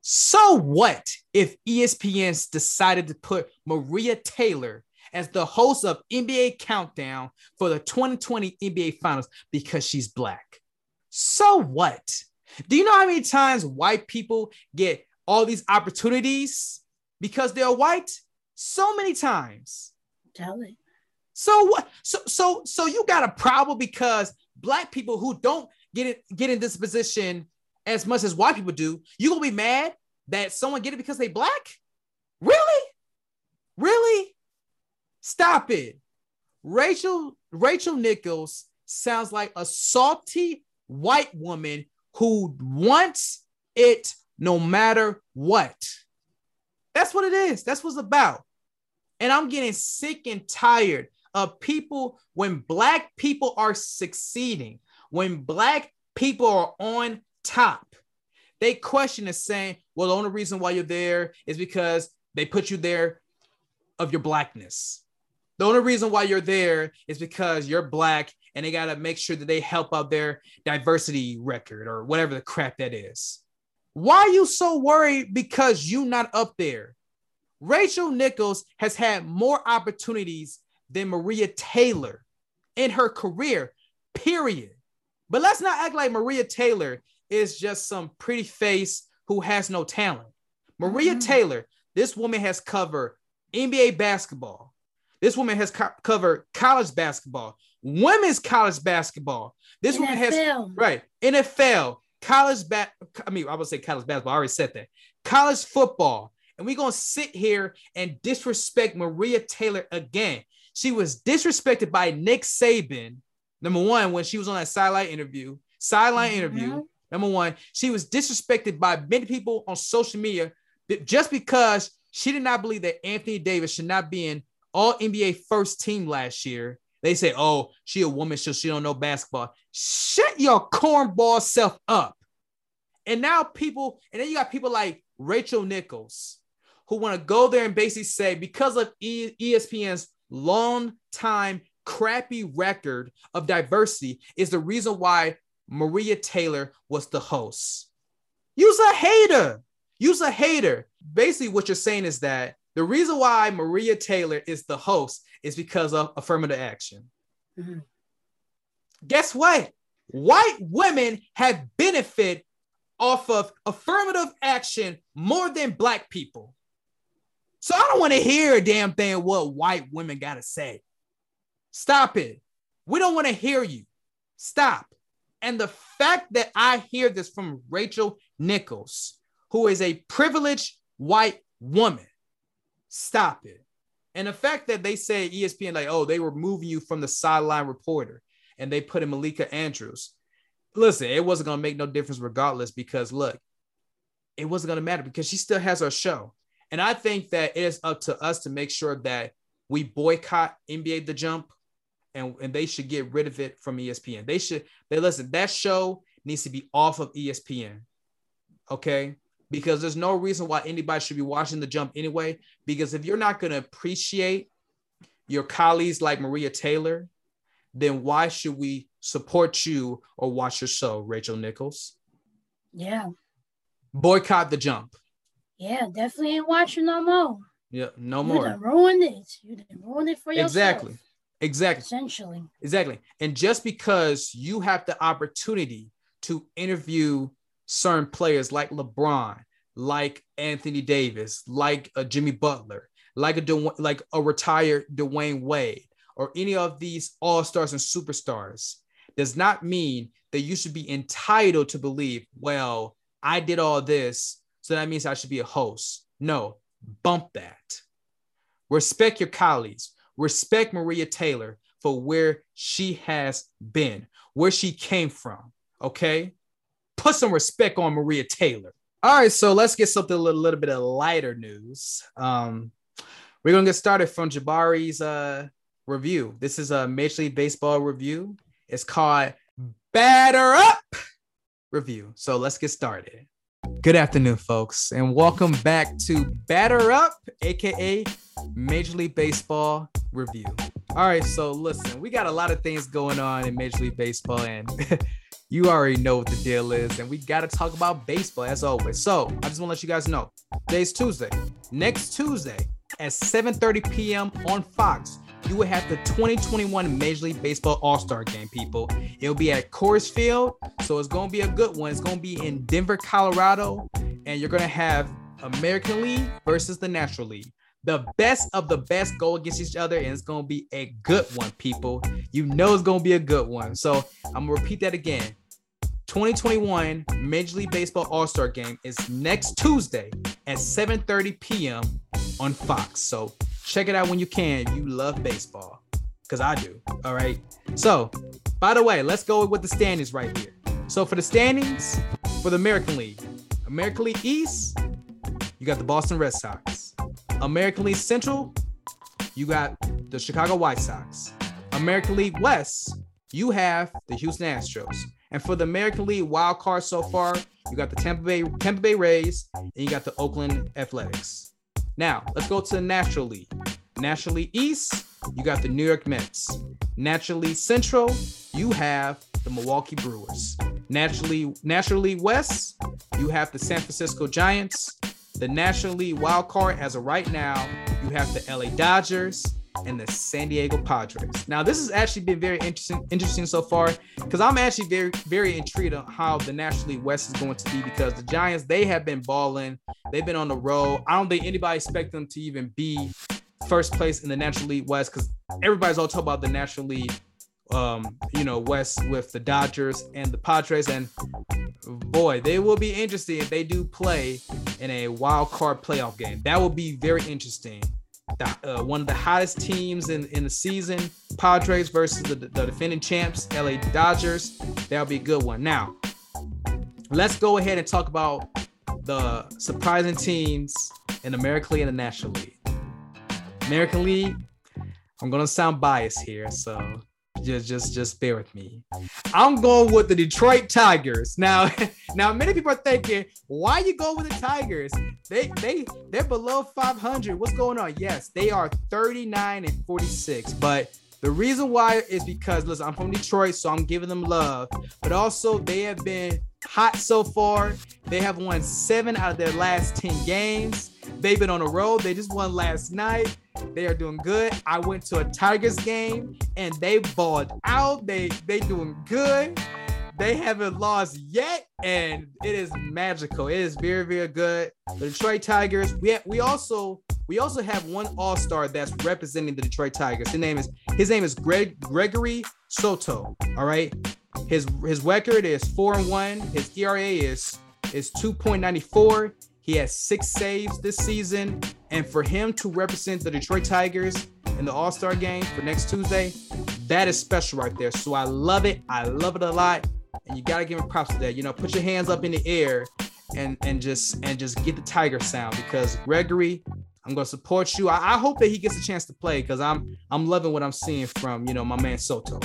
S1: so what if ESPN's decided to put Maria Taylor as the host of NBA Countdown for the 2020 NBA Finals because she's black? So what? Do you know how many times white people get all these opportunities because they're white? So many times.
S2: Tell me.
S1: So what? So so so you got a problem because black people who don't get it get in this position as much as white people do, you gonna be mad that someone get it because they black? Really? Really? Stop it. Rachel Rachel Nichols sounds like a salty white woman who wants it no matter what. That's what it is. That's what's about. And I'm getting sick and tired of people when black people are succeeding, when black people are on top. They question is saying, well, the only reason why you're there is because they put you there of your blackness. The only reason why you're there is because you're black and they got to make sure that they help out their diversity record or whatever the crap that is. Why are you so worried because you not up there? Rachel Nichols has had more opportunities than Maria Taylor in her career, period. But let's not act like Maria Taylor is just some pretty face who has no talent. Maria mm-hmm. Taylor, this woman has covered NBA basketball. This woman has co- covered college basketball, women's college basketball. This NFL. woman has right NFL, college bat. I mean, I would say college basketball. I already said that. College football, and we're gonna sit here and disrespect Maria Taylor again. She was disrespected by Nick Saban, number one, when she was on that sideline interview, sideline mm-hmm. interview. Number one, she was disrespected by many people on social media just because she did not believe that Anthony Davis should not be in all NBA first team last year. They say, oh, she a woman, so she don't know basketball. Shut your cornball self up. And now people, and then you got people like Rachel Nichols who want to go there and basically say, because of ESPN's long time crappy record of diversity is the reason why Maria Taylor was the host. You's a hater. You's a hater. Basically, what you're saying is that the reason why Maria Taylor is the host is because of affirmative action. Mm-hmm. Guess what? White women have benefit off of affirmative action more than black people. So I don't want to hear a damn thing what white women got to say. Stop it. We don't want to hear you. Stop. And the fact that I hear this from Rachel Nichols, who is a privileged white woman, stop it. And the fact that they say ESPN, like, oh, they were moving you from the sideline reporter. and they put in Malika Andrews. Listen, it wasn't gonna make no difference regardless because look, it wasn't gonna matter because she still has her show. And I think that it is up to us to make sure that we boycott NBA The Jump and, and they should get rid of it from ESPN. They should, they listen, that show needs to be off of ESPN. Okay. Because there's no reason why anybody should be watching The Jump anyway. Because if you're not going to appreciate your colleagues like Maria Taylor, then why should we support you or watch your show, Rachel Nichols?
S2: Yeah.
S1: Boycott The Jump.
S2: Yeah, definitely ain't watching no more.
S1: Yeah, no more.
S2: you
S1: more.
S2: Done ruined it. You ruined it for yourself.
S1: Exactly. Exactly.
S2: Essentially.
S1: Exactly. And just because you have the opportunity to interview certain players like LeBron, like Anthony Davis, like a Jimmy Butler, like a like a retired Dwyane Wade, or any of these all stars and superstars, does not mean that you should be entitled to believe, well, I did all this, so that means I should be a host. No, bump that. Respect your colleagues. Respect Maria Taylor for where she has been, where she came from. Okay. Put some respect on Maria Taylor. All right. So let's get something a little, little bit of lighter news. Um, we're to get started from Jabari's uh, review. This is a Major League Baseball review. It's called Batter Up Review. So let's get started. Good afternoon, folks, and welcome back to Batter Up, aka Major League Baseball Review. All right, so listen, we got a lot of things going on in Major League Baseball, and you already know what the deal is, and we got to talk about baseball as always. So I just want to let you guys know today's Tuesday. Next Tuesday at 7:30 p.m. on Fox, you will have the 2021 Major League Baseball All Star Game, people. It'll be at Coors Field, so it's to be a good one. It's to be in Denver, Colorado, and you're to have American League versus the National League. The best of the best go against each other, and it's to be a good one, people. You know it's to be a good one. So I'm to repeat that again. 2021 Major League Baseball All Star Game is next Tuesday at 7:30 p.m. on Fox. So check it out when you can. You love baseball, because I do. All right. So, by the way, let's go with the standings right here. So for the standings for the American League, American League East, you got the Boston Red Sox. American League Central, you got the Chicago White Sox. American League West, you have the Houston Astros. And for the American League wild card so far, you got the Tampa Bay Tampa Bay Rays and you got the Oakland Athletics. Now, let's go to the National League. National League East, you got the New York Mets. National League Central, you have the Milwaukee Brewers. Naturally, League West, you have the San Francisco Giants. The National League wild card, as of right now, you have the LA Dodgers and the San Diego Padres. Now, this has actually been very interesting, interesting so far because I'm actually very, very intrigued on how the National League West is going to be because the Giants they have been balling, they've been on the road. I don't think anybody expect them to even be first place in the National League West because everybody's all talking about the National League, um, you know, West with the Dodgers and the Padres, and boy, they will be interesting if they do play in a wild card playoff game. That will be very interesting. The, uh, one of the hottest teams in, in the season, Padres versus the, the defending champs, LA Dodgers. That'll be a good one. Now, let's go ahead and talk about the surprising teams in American League and the National League. American League, I'm gonna sound biased here, so just just just bear with me. I'm going with the Detroit Tigers. Now, now many people are thinking, why you go with the Tigers? They they they're below 500. What's going on? Yes, they are 39 and 46, but the reason why is because listen, I'm from Detroit, so I'm giving them love, but also they have been hot so far. They have won seven out of their last 10 games. They've been on the road. They just won last night. They are doing good. I went to a Tigers game and they balled out. They they doing good. They haven't lost yet, and it is magical. It is very very good. The Detroit Tigers. We we also we also have one All Star that's representing the Detroit Tigers. His name is his name is Greg Gregory Soto. All right. His his record is four and one. His ERA is is 2.94. He has six saves this season. And for him to represent the Detroit Tigers in the All Star game for next Tuesday, That is special right there. So I love it. I love it a lot. And you gotta give him props to that. You know, put your hands up in the air and and just and just get the tiger sound because Gregory, I'm gonna support you. I, I hope that he gets a chance to play because I'm I'm loving what I'm seeing from you know my man Soto.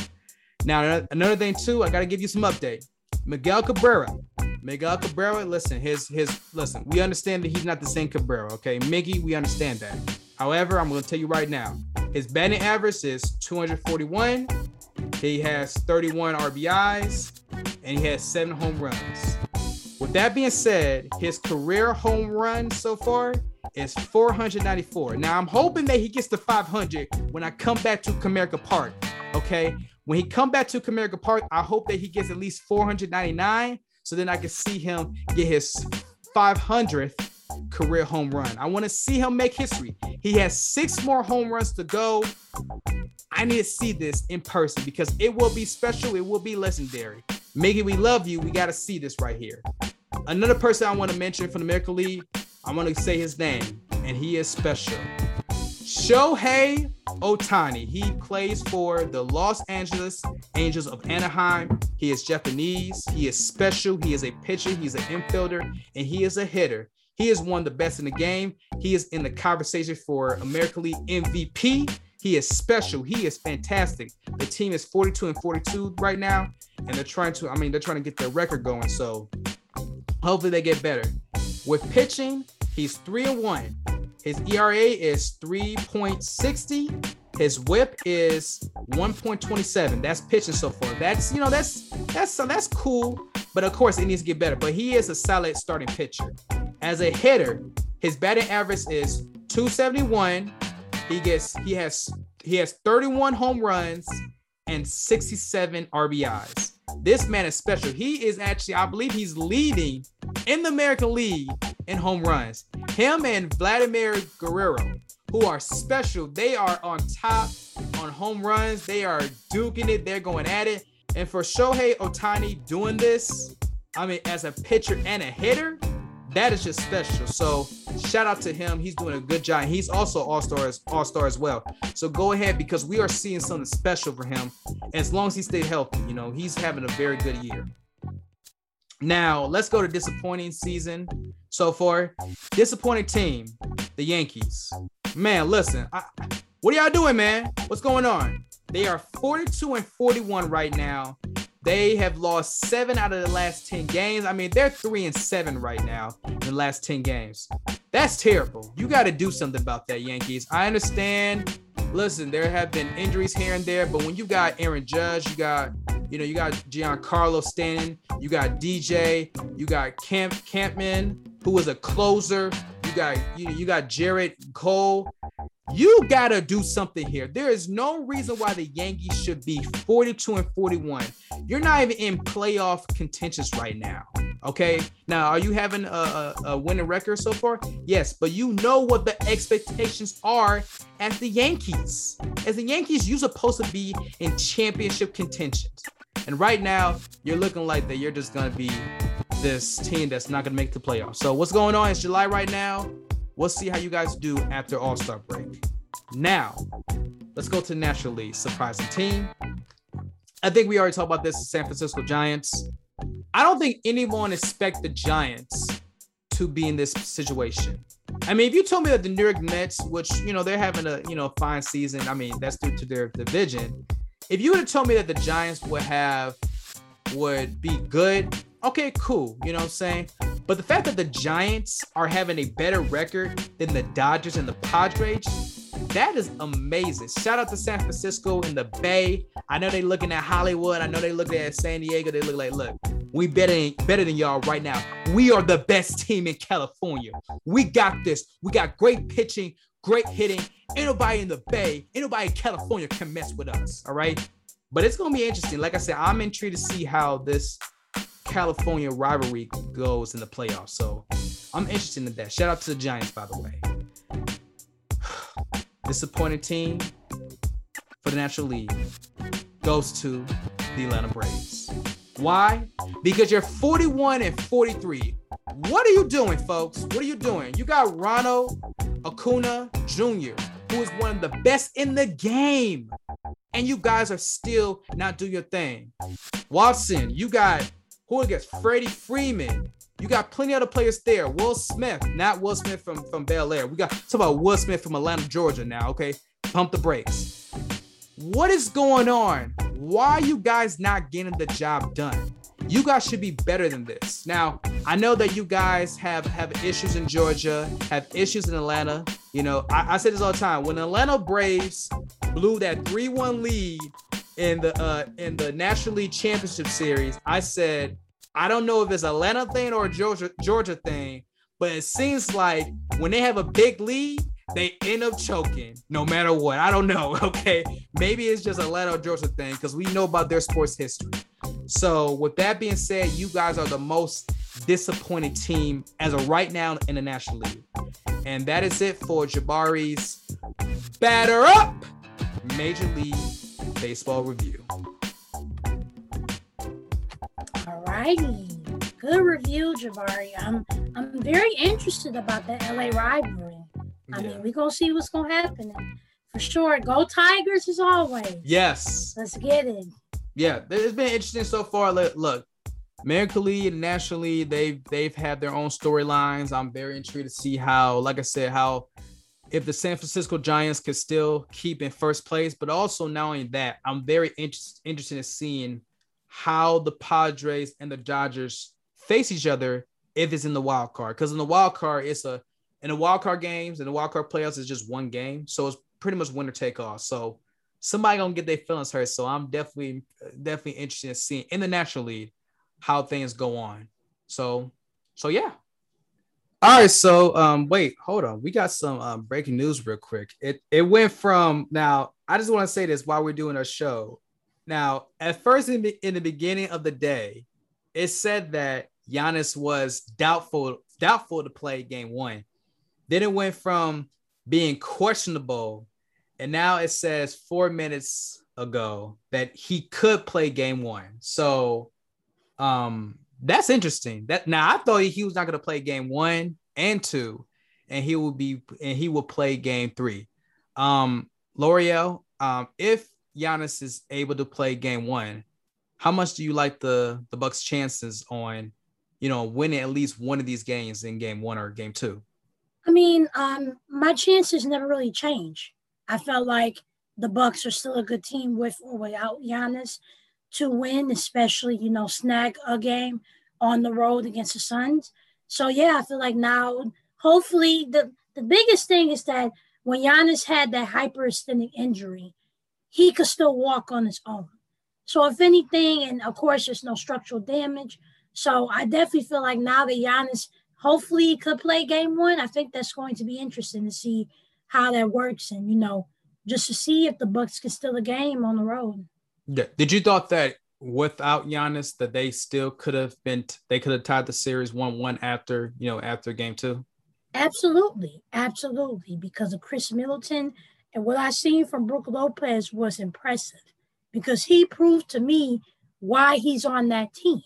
S1: Now another thing too, I gotta give you some update. Miguel Cabrera. Miguel Cabrera, listen, his his listen, we understand that he's not the same Cabrera, okay? Miggy, we understand that. However, I'm gonna tell you right now, his batting average is 241. He has 31 RBIs and he has seven home runs. With that being said, his career home run so far is 494. Now I'm hoping that he gets to 500 when I come back to Comerica Park. Okay, when he come back to Comerica Park, I hope that he gets at least 499, so then I can see him get his 500th career home run. I want to see him make history. He has six more home runs to go. I need to see this in person because it will be special. It will be legendary. Miggy, we love you. We got to see this right here. Another person I want to mention from the American League, I want to say his name, and he is special. Shohei Ohtani. He plays for the Los Angeles Angels of Anaheim. He is Japanese. He is special. He is a pitcher. He's an infielder, and he is a hitter. He is one of the best in the game. He is in the conversation for American League MVP. He is special. He is fantastic. The team is 42 and 42 right now, and they're trying to, I mean, they're trying to get their record going. So hopefully they get better. With pitching, he's three and one. His ERA is 3.60. His whip is 1.27. That's pitching so far. That's you know that's that's that's cool, but of course it needs to get better. But he is a solid starting pitcher. As a hitter, his batting average is 271. He gets he has he has 31 home runs and 67 RBIs. This man is special. He is actually, I believe he's leading in the American League in home runs. Him and Vladimir Guerrero, who are special, they are on top on home runs. They are duking it, they're going at it. And for Shohei Ohtani doing this, I mean, as a pitcher and a hitter, that is just special. So shout out to him. He's doing a good job. He's also all star all star as well. So go ahead because we are seeing something special for him. As long as he stayed healthy, you know, he's having a very good year. Now let's go to disappointing season so far. Disappointing team, the Yankees. Man, listen, I, what are y'all doing, man? What's going on? They are 42 and 41 right now. They have lost seven out of the last 10 games. I mean, they're three and seven right now in the last 10 games. That's terrible. You got to do something about that, Yankees. I understand. Listen, there have been injuries here and there, but when you got Aaron Judge, you got, you know, you got Giancarlo Stanton, you got DJ, you got Camp Chapman, who was a closer. You got you, you got Gerrit Cole. You got to do something here. There is no reason why the Yankees should be 42 and 41. You're not even in playoff contentions right now. Okay. Now, are you having a, a, a winning record so far? Yes, but you know what the expectations are as the Yankees. As the Yankees, you're supposed to be in championship contentions. And right now, you're looking like that you're just to be this team that's not going to make the playoffs. So, what's going on? It's July right now. We'll see how you guys do after All Star break. Now, let's go to National League. Surprising team. I think we already talked about this San Francisco Giants. I don't think anyone expect the Giants to be in this situation. I mean, if you told me that the New York Mets, which you know they're having a you know fine season, I mean that's due to their division. If you would have told me that the Giants would have would be good, okay, cool. You know what I'm saying? But the fact that the Giants are having a better record than the Dodgers and the Padres, that is amazing. Shout out to San Francisco and the Bay. I know they looking at Hollywood. I know they looking at San Diego. They look like, look, we better better than y'all right now. We are the best team in California. We got this. We got great pitching, great hitting. Ain't nobody in the Bay, ain't nobody in California can mess with us. All right. But it's gonna be interesting. Like I said, I'm intrigued to see how this California rivalry goes in the playoffs. So I'm interested in that. Shout out to the Giants, by the way. Disappointed team for the National League goes to the Atlanta Braves. Why? Because you're 41 and 43. What are you doing, folks? What are you doing? You got Ronald Acuna Jr., who is one of the best in the game. and you guys are still not doing your thing. Watson, you got who against Freddie Freeman. You got plenty other players there. Will Smith, not Will Smith from, from Bel Air. We got talk about Will Smith from Atlanta, Georgia now. Okay. Pump the brakes. What is going on? Why are you guys not getting the job done? You guys should be better than this. Now, I know that you guys have have issues in Georgia, have issues in Atlanta. You know, I, I say this all the time. When Atlanta Braves blew that 3-1 lead in the uh in the National League Championship Series, I said, I don't know if it's Atlanta thing or Georgia Georgia thing, but it seems like when they have a big lead, they end up choking no matter what. I don't know. Okay. Maybe it's just Atlanta or Georgia thing because we know about their sports history. So, with that being said, you guys are the most disappointed team as of right now in the National League. And that is it for Jabari's Batter Up Major League Baseball Review.
S2: All righty. Good review, Jabari. I'm I'm very interested about the LA rivalry. I yeah. mean, we're gonna see what's gonna happen. For sure, go Tigers as always.
S1: Yes.
S2: Let's get it.
S1: Yeah, it's been interesting so far. Look, American League and National League, they've they've had their own storylines. I'm very intrigued to see how, like I said, how if the San Francisco Giants could still keep in first place, but also only that, I'm very interested interested in seeing how the Padres and the Dodgers face each other if it's in the wild card. Because in the wild card, it's a in the wild card games and the wild card playoffs is just one game, so it's pretty much winner take all. So somebody gonna get their feelings hurt. So I'm definitely definitely interested in seeing in the National League how things go on. So so yeah. All right, so um wait, hold on. We got some um breaking news real quick. It it went from now, I just want to say this while we're doing our show. Now, at first in the, in the beginning of the day, it said that Giannis was doubtful doubtful to play game 1. Then it went from being questionable, and now it says four minutes ago that he could play game one. So um that's interesting. That now I thought he was not gonna play game one and two, and he will be and he will play game three. Um Loreal, um, if Giannis is able to play game one, how much do you like the the Bucks' chances on, you know, winning at least one of these games in game one or game two?
S2: I mean, um, my chances never really change. I felt like the Bucks are still a good team with or without Giannis to win, especially you know snag a game on the road against the Suns. So yeah, I feel like now, hopefully, the the biggest thing is that when Giannis had that hyperextended injury, he could still walk on his own. So if anything, and of course, there's no structural damage. So I definitely feel like now that Giannis hopefully could play game one. I think that's going to be interesting to see how that works and you know just to see if the Bucks can steal a game on the road.
S1: Yeah. Did you thought that without Giannis that they still could have been they could have tied the series one one after you know after game two?
S2: Absolutely, absolutely, because of Khris Middleton and what I seen from Brook Lopez was impressive because he proved to me why he's on that team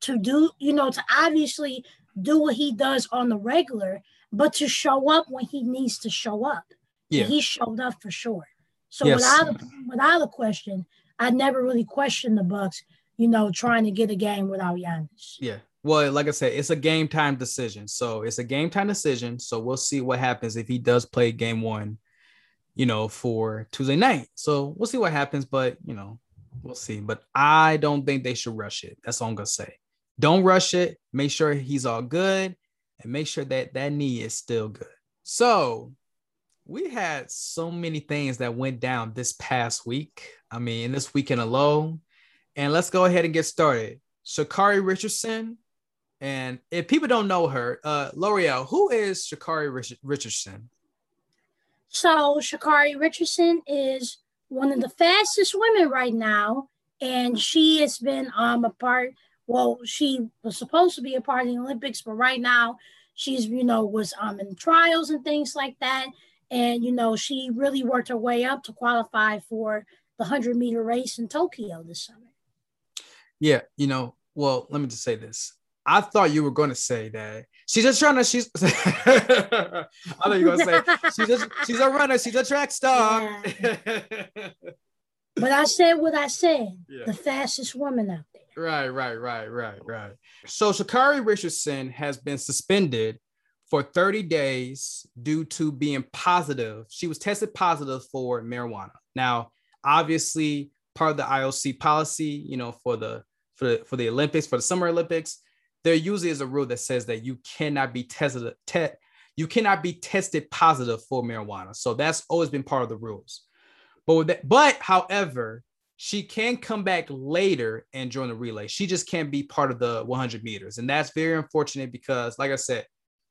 S2: to do you know to obviously do what he does on the regular, but to show up when he needs to show up. Yeah. he showed up for sure. So yes. without without a question, I never really questioned the Bucks, you know, trying to get a game without Giannis.
S1: Yeah. Well, like I said, it's a game time decision. So it's a game time decision. So we'll see what happens if he does play game one, you know, for Tuesday night. So we'll see what happens, but you know, we'll see. But I don't think they should rush it. That's all I'm gonna say. Don't rush it. Make sure he's all good and make sure that that knee is still good. So, we had so many things that went down this past week. I mean, this weekend alone. And let's go ahead and get started. Sha'Carri Richardson. And if people don't know her, uh, Loreal, who is Sha'Carri Rich- Richardson?
S2: So, Sha'Carri Richardson is one of the fastest women right now. And she has been um, a part well, she was supposed to be a part of the Olympics, but right now she's, you know, was um in trials and things like that. And, you know, she really worked her way up to qualify for the 100 meter race in Tokyo this summer.
S1: Yeah, you know, well, let me just say this. I thought you were going to say that she's just trying to. She's. I thought you were going to say she's just she's a runner. She's a track star. Yeah.
S2: But I said what I said. Yeah. The fastest woman out there.
S1: Right, right, right, right, right. So Sha'Carri Richardson has been suspended for 30 days due to being positive. She was tested positive for marijuana. Now, obviously, part of the IOC policy, you know, for the for the, for the Olympics, for the Summer Olympics, there usually is a rule that says that you cannot be tested te- you cannot be tested positive for marijuana. So that's always been part of the rules. But that, but however, she can come back later and join the relay. She just can't be part of the 100 meters, and that's very unfortunate because, like I said,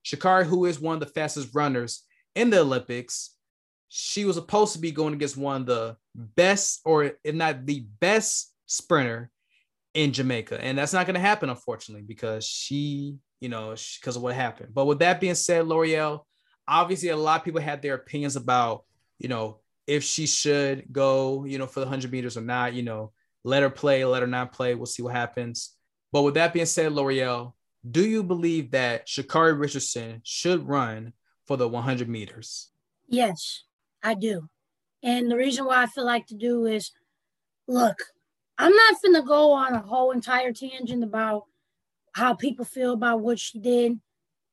S1: Sha'Carri, who is one of the fastest runners in the Olympics, she was supposed to be going against one of the best, or if not the best sprinter in Jamaica. And that's not going to happen, unfortunately, because she, you know, because of what happened. But with that being said, Loreal, obviously a lot of people had their opinions about, you know, if she should go, you know, for the 100 meters or not, you know, let her play, let her not play. We'll see what happens. But with that being said, Loreal, do you believe that Sha'Carri Richardson should run for the 100 meters?
S2: Yes, I do. And the reason why I feel like to do is look, I'm not going to go on a whole entire tangent about how people feel about what she did.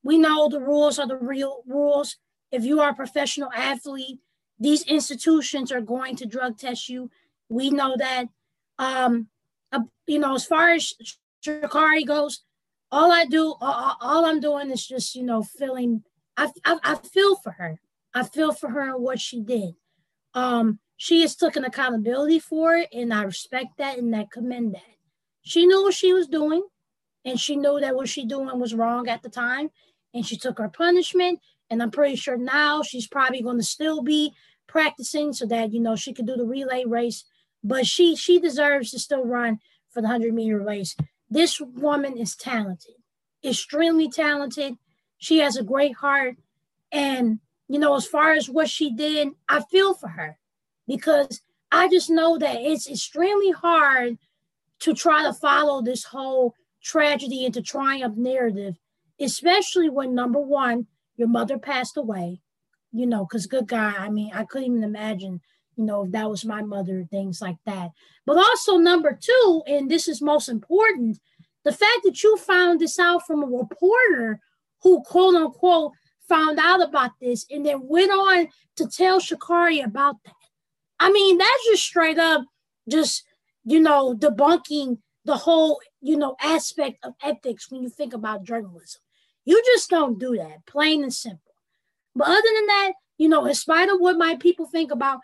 S2: We know the rules are the real rules. If you are a professional athlete, these institutions are going to drug test you. We know that. Um, uh, you know, as far as Sha'Carri goes, all I do, all, all, I'm doing is just, you know, feeling. I, I, I feel for her. I feel for her and what she did. Um, she has taken accountability for it, and I respect that and I commend that. She knew what she was doing, and she knew that what she doing was wrong at the time, and she took her punishment. And I'm pretty sure now she's probably going to still be practicing so that you know she could do the relay race. But she she deserves to still run for the hundred meter race. This woman is talented, extremely talented. She has a great heart, and you know as far as what she did, I feel for her because I just know that it's extremely hard to try to follow this whole tragedy into triumph narrative, especially when number one, your mother passed away, you know, because good guy, I mean, I couldn't even imagine, you know, if that was my mother, things like that. But also, number two, and this is most important, the fact that you found this out from a reporter who, quote unquote, found out about this and then went on to tell Sha'Carri about that. I mean, that's just straight up just, you know, debunking the whole, you know, aspect of ethics when you think about journalism. You just don't do that, plain and simple. But other than that, you know, in spite of what my people think about,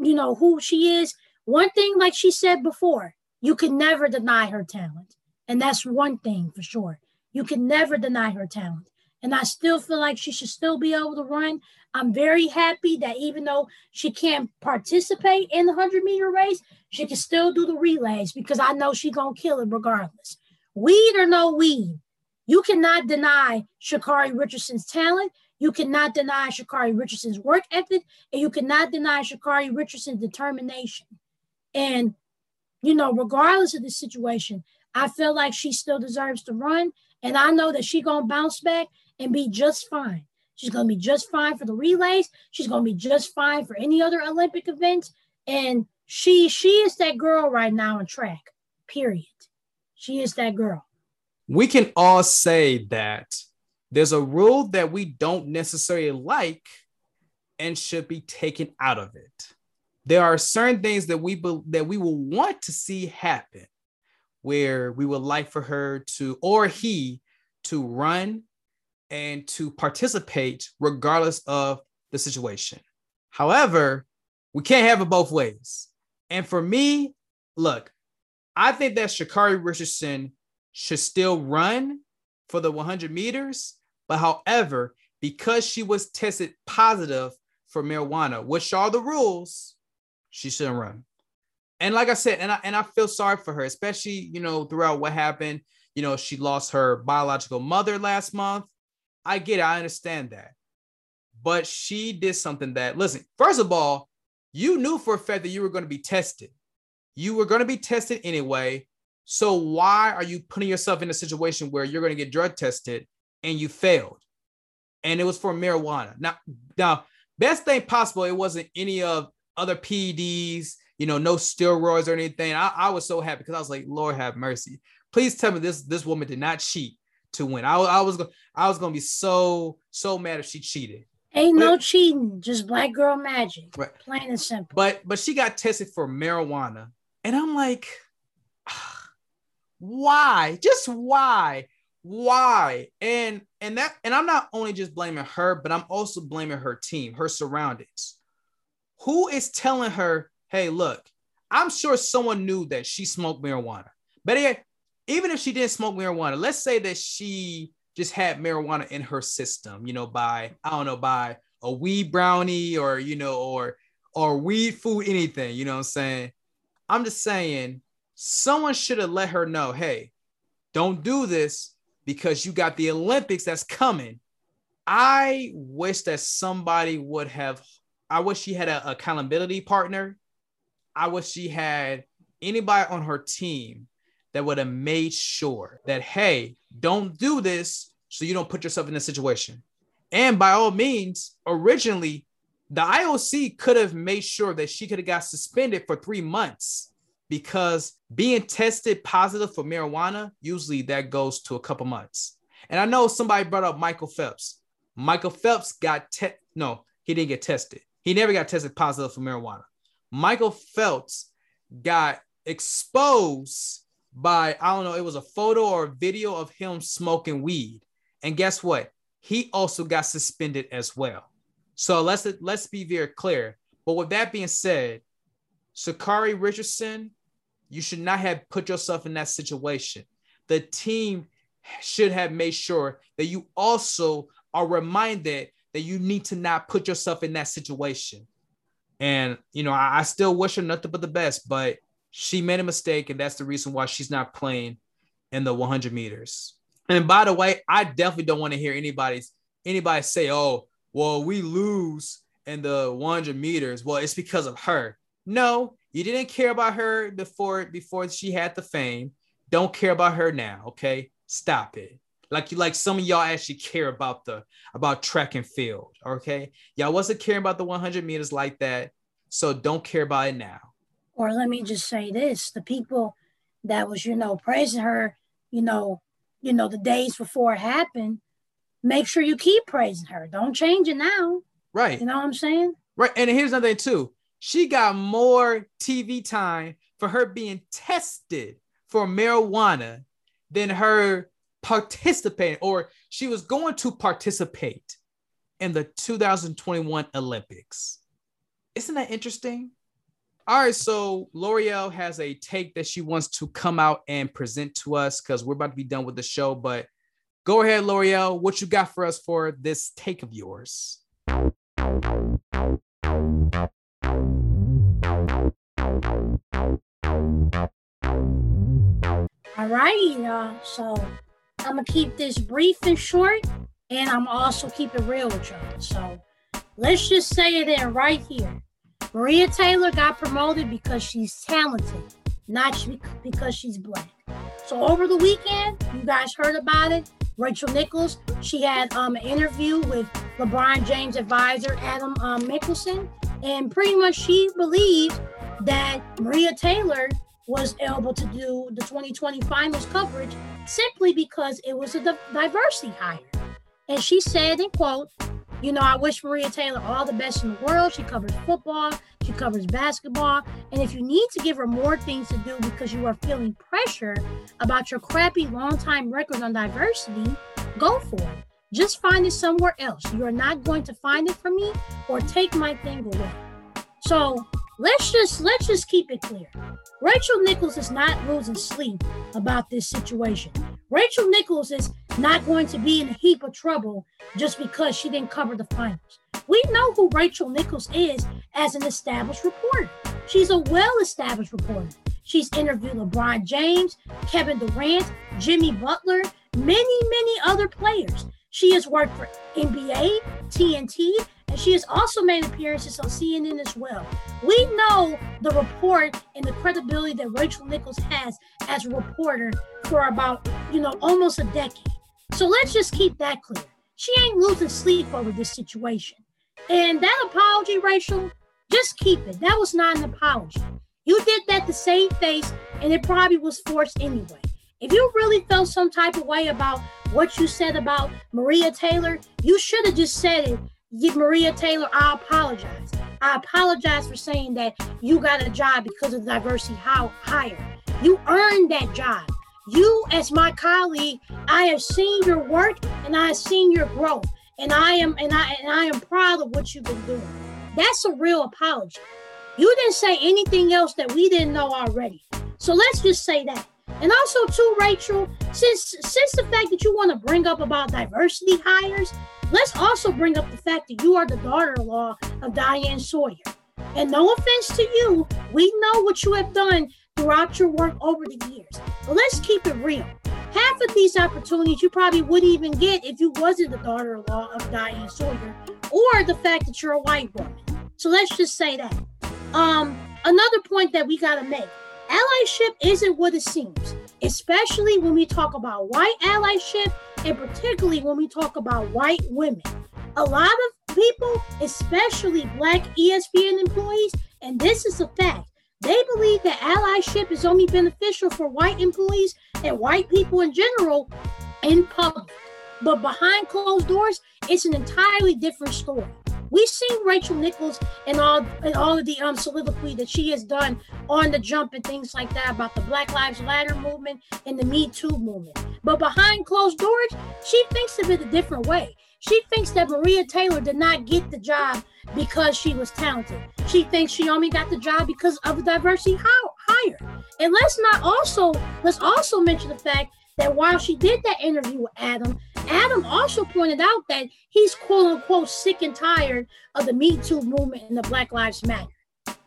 S2: you know, who she is, one thing, like she said before, you can never deny her talent. And that's one thing for sure. You can never deny her talent. And I still feel like she should still be able to run. I'm very happy that even though she can't participate in the 100 meter race, she can still do the relays because I know she's going to kill it regardless. Weed or no weed, you cannot deny Sha'Carri Richardson's talent. You cannot deny Sha'Carri Richardson's work ethic, and you cannot deny Sha'Carri Richardson's determination. And, you know, regardless of the situation, I feel like she still deserves to run. And I know that she's going to bounce back and be just fine. She's going to be just fine for the relays. She's going to be just fine for any other Olympic events. And she she is that girl right now in track. Period. She is that girl.
S1: We can all say that there's a rule that we don't necessarily like and should be taken out of it. There are certain things that we be, that we will want to see happen where we would like for her to or he to run and to participate regardless of the situation. However, we can't have it both ways. And for me, look, I think that Sha'Carri Richardson should still run for the 100 meters. But however, because she was tested positive for marijuana, which are the rules, she shouldn't run. And like I said, and I and I feel sorry for her, especially you know throughout what happened. You know, she lost her biological mother last month. I get it. I understand that. But she did something that, listen, first of all, you knew for a fact that you were going to be tested. You were going to be tested anyway. So why are you putting yourself in a situation where you're going to get drug tested and you failed? And it was for marijuana. Now, now, best thing possible, it wasn't any of other PEDs, you know, no steroids or anything. I, I was so happy because I was like, Lord have mercy. Please tell me this this woman did not cheat to win. I, I was I was gonna be so so mad if she cheated.
S2: Ain't but, no cheating, just black girl magic. Right. Plain and simple.
S1: But but she got tested for marijuana. And I'm like, why? Just why? Why? And and that and I'm not only just blaming her, but I'm also blaming her team, her surroundings. Who is telling her, hey, look, I'm sure someone knew that she smoked marijuana. But even if she didn't smoke marijuana, let's say that she just had marijuana in her system, you know, by I don't know, by a weed brownie or you know, or or weed food, anything, you know what I'm saying? I'm just saying someone should have let her know, hey, don't do this because you got the Olympics that's coming. I wish that somebody would have, I wish she had a accountability partner. I wish she had anybody on her team that would have made sure that, hey, don't do this so you don't put yourself in a situation. And by all means, originally, the IOC could have made sure that she could have got suspended for three months because being tested positive for marijuana, usually that goes to a couple months. And I know somebody brought up Michael Phelps. Michael Phelps got te- no, he didn't get tested. He never got tested positive for marijuana. Michael Phelps got exposed by I don't know, it was a photo or a video of him smoking weed. And guess what? He also got suspended as well. So let's let's be very clear. But with that being said, Sha'Carri Richardson you should not have put yourself in that situation. The team should have made sure that you also are reminded that you need to not put yourself in that situation. And, you know, I, I still wish her nothing but the best, but she made a mistake, and that's the reason why she's not playing in the 100 meters. And by the way, I definitely don't want to hear anybody's anybody say, "Oh, well, we lose in the 100 meters." Well, it's because of her. No, you didn't care about her before before she had the fame. Don't care about her now, okay? Stop it. Like you like some of y'all actually care about the about track and field, okay? Y'all wasn't caring about the 100 meters like that, so don't care about it now.
S2: Or let me just say this: the people that was you know praising her, you know, you know the days before it happened, make sure you keep praising her. Don't change it now.
S1: Right.
S2: You know what I'm saying?
S1: Right. And here's another thing too she got more TV time for her being tested for marijuana than her participating, or she was going to participate in the 2021 Olympics. Isn't that interesting? All right, so Loreal has a take that she wants to come out and present to us because we're about to be done with the show. But go ahead, Loreal. What you got for us for this take of yours?
S2: All righty, y'all. So I'm gonna keep this brief and short, and I'm also keep it real with y'all. So let's just say it in right here. Maria Taylor got promoted because she's talented, not because she's black. So over the weekend, you guys heard about it. Rachel Nichols, she had um, an interview with LeBron James advisor Adam um, Mikkelsen, and pretty much she believed that Maria Taylor was able to do the 2020 finals coverage simply because it was a diversity hire. And she said, in quote, you know, I wish Maria Taylor all the best in the world. She covers football, she covers basketball. And if you need to give her more things to do because you are feeling pressure about your crappy long time record on diversity, go for it. Just find it somewhere else. You are not going to find it from me or take my thing away. So let's just let's just keep it clear. Rachel Nichols is not losing sleep about this situation. Rachel Nichols is not going to be in a heap of trouble just because she didn't cover the finals. We know who Rachel Nichols is as an established reporter. She's a well-established reporter. She's interviewed LeBron James, Kevin Durant, Jimmy Butler, many, many other players. She has worked for NBA, TNT, and she has also made appearances on CNN as well. We know the report and the credibility that Rachel Nichols has as a reporter for about, you know, almost a decade. So let's just keep that clear. She ain't losing sleep over this situation. And that apology, Rachel, just keep it. That was not an apology. You did that to save face, and it probably was forced anyway. If you really felt some type of way about what you said about Maria Taylor, you should have just said it. Maria Taylor, I apologize. I apologize for saying that you got a job because of diversity how hire. You earned that job. You, as my colleague, I have seen your work and I have seen your growth. And I am and I and I am proud of what you've been doing. That's a real apology. You didn't say anything else that we didn't know already. So let's just say that. And also too, Rachel, since since the fact that you want to bring up about diversity hires, let's also bring up the fact that you are the daughter-in-law of Diane Sawyer. And no offense to you, we know what you have done throughout your work over the years. But let's keep it real. Half of these opportunities you probably wouldn't even get if you wasn't the daughter-in-law of Diane Sawyer, or the fact that you're a white woman. So let's just say that. Um, another point that we gotta make: allyship isn't what it seems, especially when we talk about white allyship, and particularly when we talk about white women. A lot of people, especially black ESPN employees, and this is a fact, they believe that allyship is only beneficial for white employees and white people in general in public. But behind closed doors, it's an entirely different story. We've seen Rachel Nichols and all and all of the um soliloquy that she has done on the jump and things like that about the Black Lives Matter movement and the Me Too movement. But behind closed doors, she thinks of it a different way. She thinks that Maria Taylor did not get the job because she was talented. She thinks she only got the job because of the diversity hire. And let's not also let's also mention the fact that while she did that interview with Adam, Adam also pointed out that he's quote unquote sick and tired of the Me Too movement and the Black Lives Matter.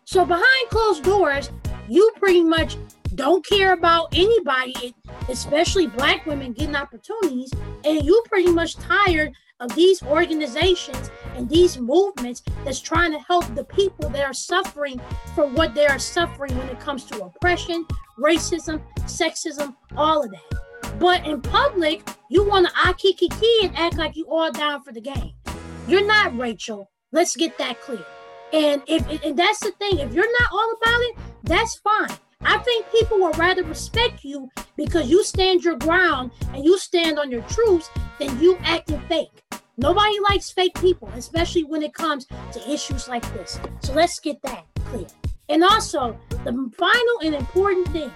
S2: So behind closed doors, you pretty much don't care about anybody, especially black women getting opportunities, and you pretty much tired of these organizations and these movements that's trying to help the people that are suffering from what they are suffering when it comes to oppression, racism, sexism, all of that. But in public, you want to akikiki and act like you all down for the game. You're not, Rachel. Let's get that clear. And if and that's the thing, if you're not all about it, that's fine. I think people will rather respect you because you stand your ground and you stand on your truths than you acting fake. Nobody likes fake people, especially when it comes to issues like this. So let's get that clear. And also, the final and important thing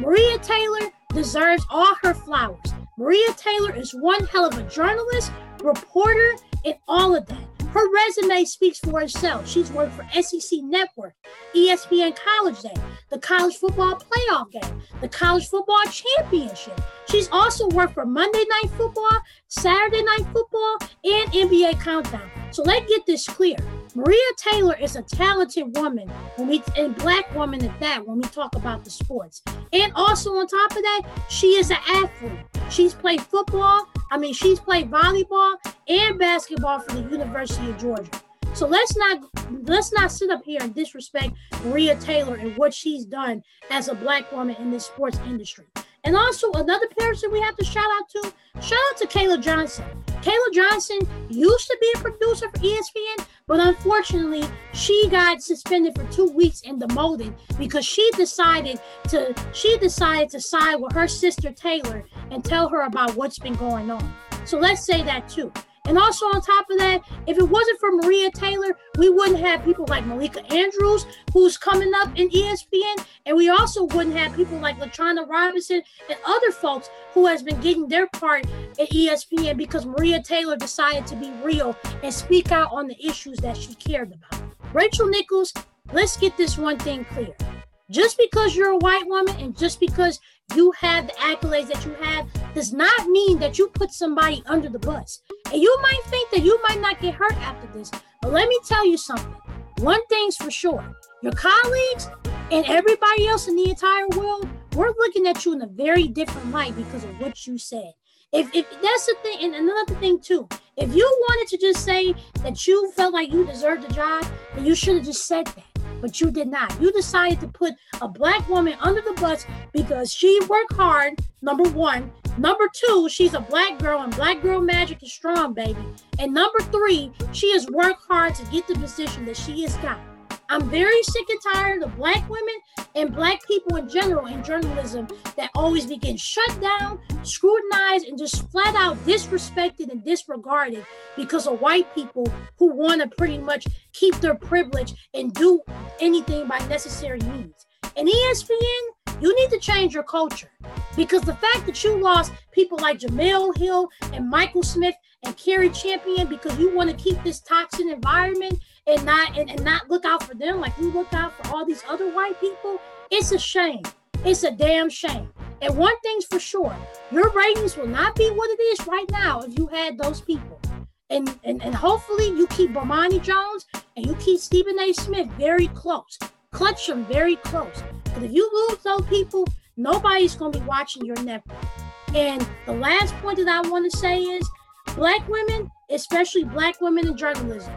S2: Maria Taylor deserves all her flowers. Maria Taylor is one hell of a journalist, reporter, and all of that. Her resume speaks for itself. She's worked for SEC Network, ESPN College Day, the College Football Playoff Game, the College Football Championship. She's also worked for Monday Night Football, Saturday Night Football, and NBA Countdown. So let's get this clear. Maria Taylor is a talented woman when we and black woman at that when we talk about the sports. And also on top of that, she is an athlete. She's played football, I mean, she's played volleyball and basketball for the University of Georgia. So let's not let's not sit up here and disrespect Maria Taylor and what she's done as a black woman in this sports industry. And also another person we have to shout out to, shout out to Kayla Johnson. Kayla Johnson used to be a producer for ESPN, but unfortunately, she got suspended for two weeks and demoted because she decided to she decided to side with her sister Taylor and tell her about what's been going on. So let's say that too. And also on top of that, if it wasn't for Maria Taylor, we wouldn't have people like Malika Andrews, who's coming up in ESPN, and we also wouldn't have people like LaChina Robinson and other folks who has been getting their part at ESPN because Maria Taylor decided to be real and speak out on the issues that she cared about. Rachel Nichols, let's get this one thing clear. Just because you're a white woman and just because you have the accolades that you have does not mean that you put somebody under the bus. And you might think that you might not get hurt after this, but let me tell you something. One thing's for sure your colleagues and everybody else in the entire world, we're looking at you in a very different light because of what you said. If, if that's the thing, and another thing too, if you wanted to just say that you felt like you deserved the job, then you should have just said that but you did not. You decided to put a black woman under the bus because she worked hard, number one. Number two, she's a black girl and black girl magic is strong, baby. And number three, she has worked hard to get the position that she has got. I'm very sick and tired of black women and black people in general in journalism that always begin shut down, scrutinized, and just flat out disrespected and disregarded because of white people who want to pretty much keep their privilege and do anything by necessary means. And ESPN, you need to change your culture because the fact that you lost people like Jemele Hill and Michael Smith and Cari Champion because you want to keep this toxic environment and not and, and not look out for them like you look out for all these other white people, it's a shame. It's a damn shame. And one thing's for sure, your ratings will not be what it is right now if you had those people. And and, and hopefully you keep Bomani Jones and you keep Stephen A. Smith very close. Clutch them very close. But if you lose those people, nobody's gonna be watching your network. And the last point that I want to say is black women, especially black women in journalism,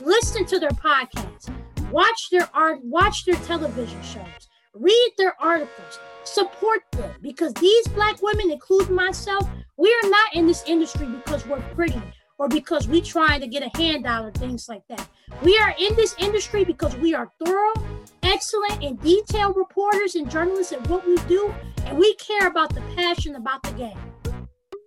S2: listen to their podcasts, watch their art, watch their television shows, read their articles, support them because these black women, including myself, we are not in this industry because we're pretty or because we're trying to get a handout or things like that. We are in this industry because we are thorough, excellent, and detailed reporters and journalists at what we do, and we care about the passion about the game.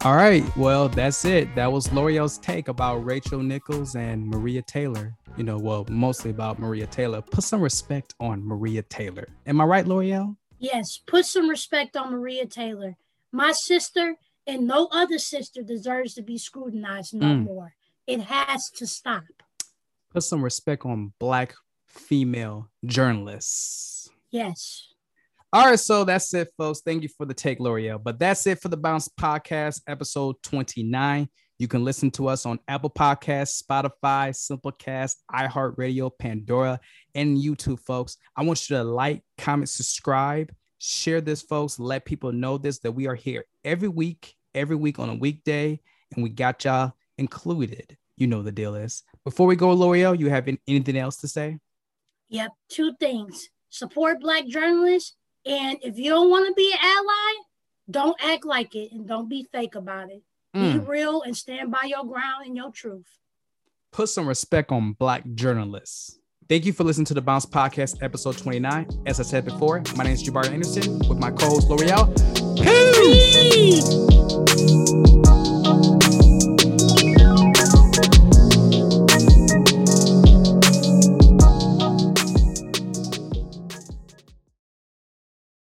S1: All right. Well, that's it. That was Loreal's take about Rachel Nichols and Maria Taylor. You know, well, mostly about Maria Taylor. Put some respect on Maria Taylor. Am I right, Lore'l?
S2: Yes, put some respect on Maria Taylor. My sister and no other sister deserves to be scrutinized no mm. more. It has to stop.
S1: Put some respect on black female journalists.
S2: Yes.
S1: All right, so that's it, folks. Thank you for the take, Loreal. But that's it for the Bounce Podcast, episode 29. You can listen to us on Apple Podcasts, Spotify, Simplecast, iHeartRadio, Pandora, and YouTube, folks. I want you to like, comment, subscribe, share this, folks. Let people know this that we are here every week, every week on a weekday, and we got y'all included. You know the deal is. Before we go, Loreal, you have anything else to say?
S2: Yep, two things. Support Black journalists and if you don't want to be an ally, don't act like it and don't be fake about it. Mm. Be real and stand by your ground and your truth.
S1: Put some respect on Black journalists. Thank you for listening to the Bounce Podcast, episode 29. As I said before, my name is Jabari Anderson with my co host Loreal. Peace! Peace.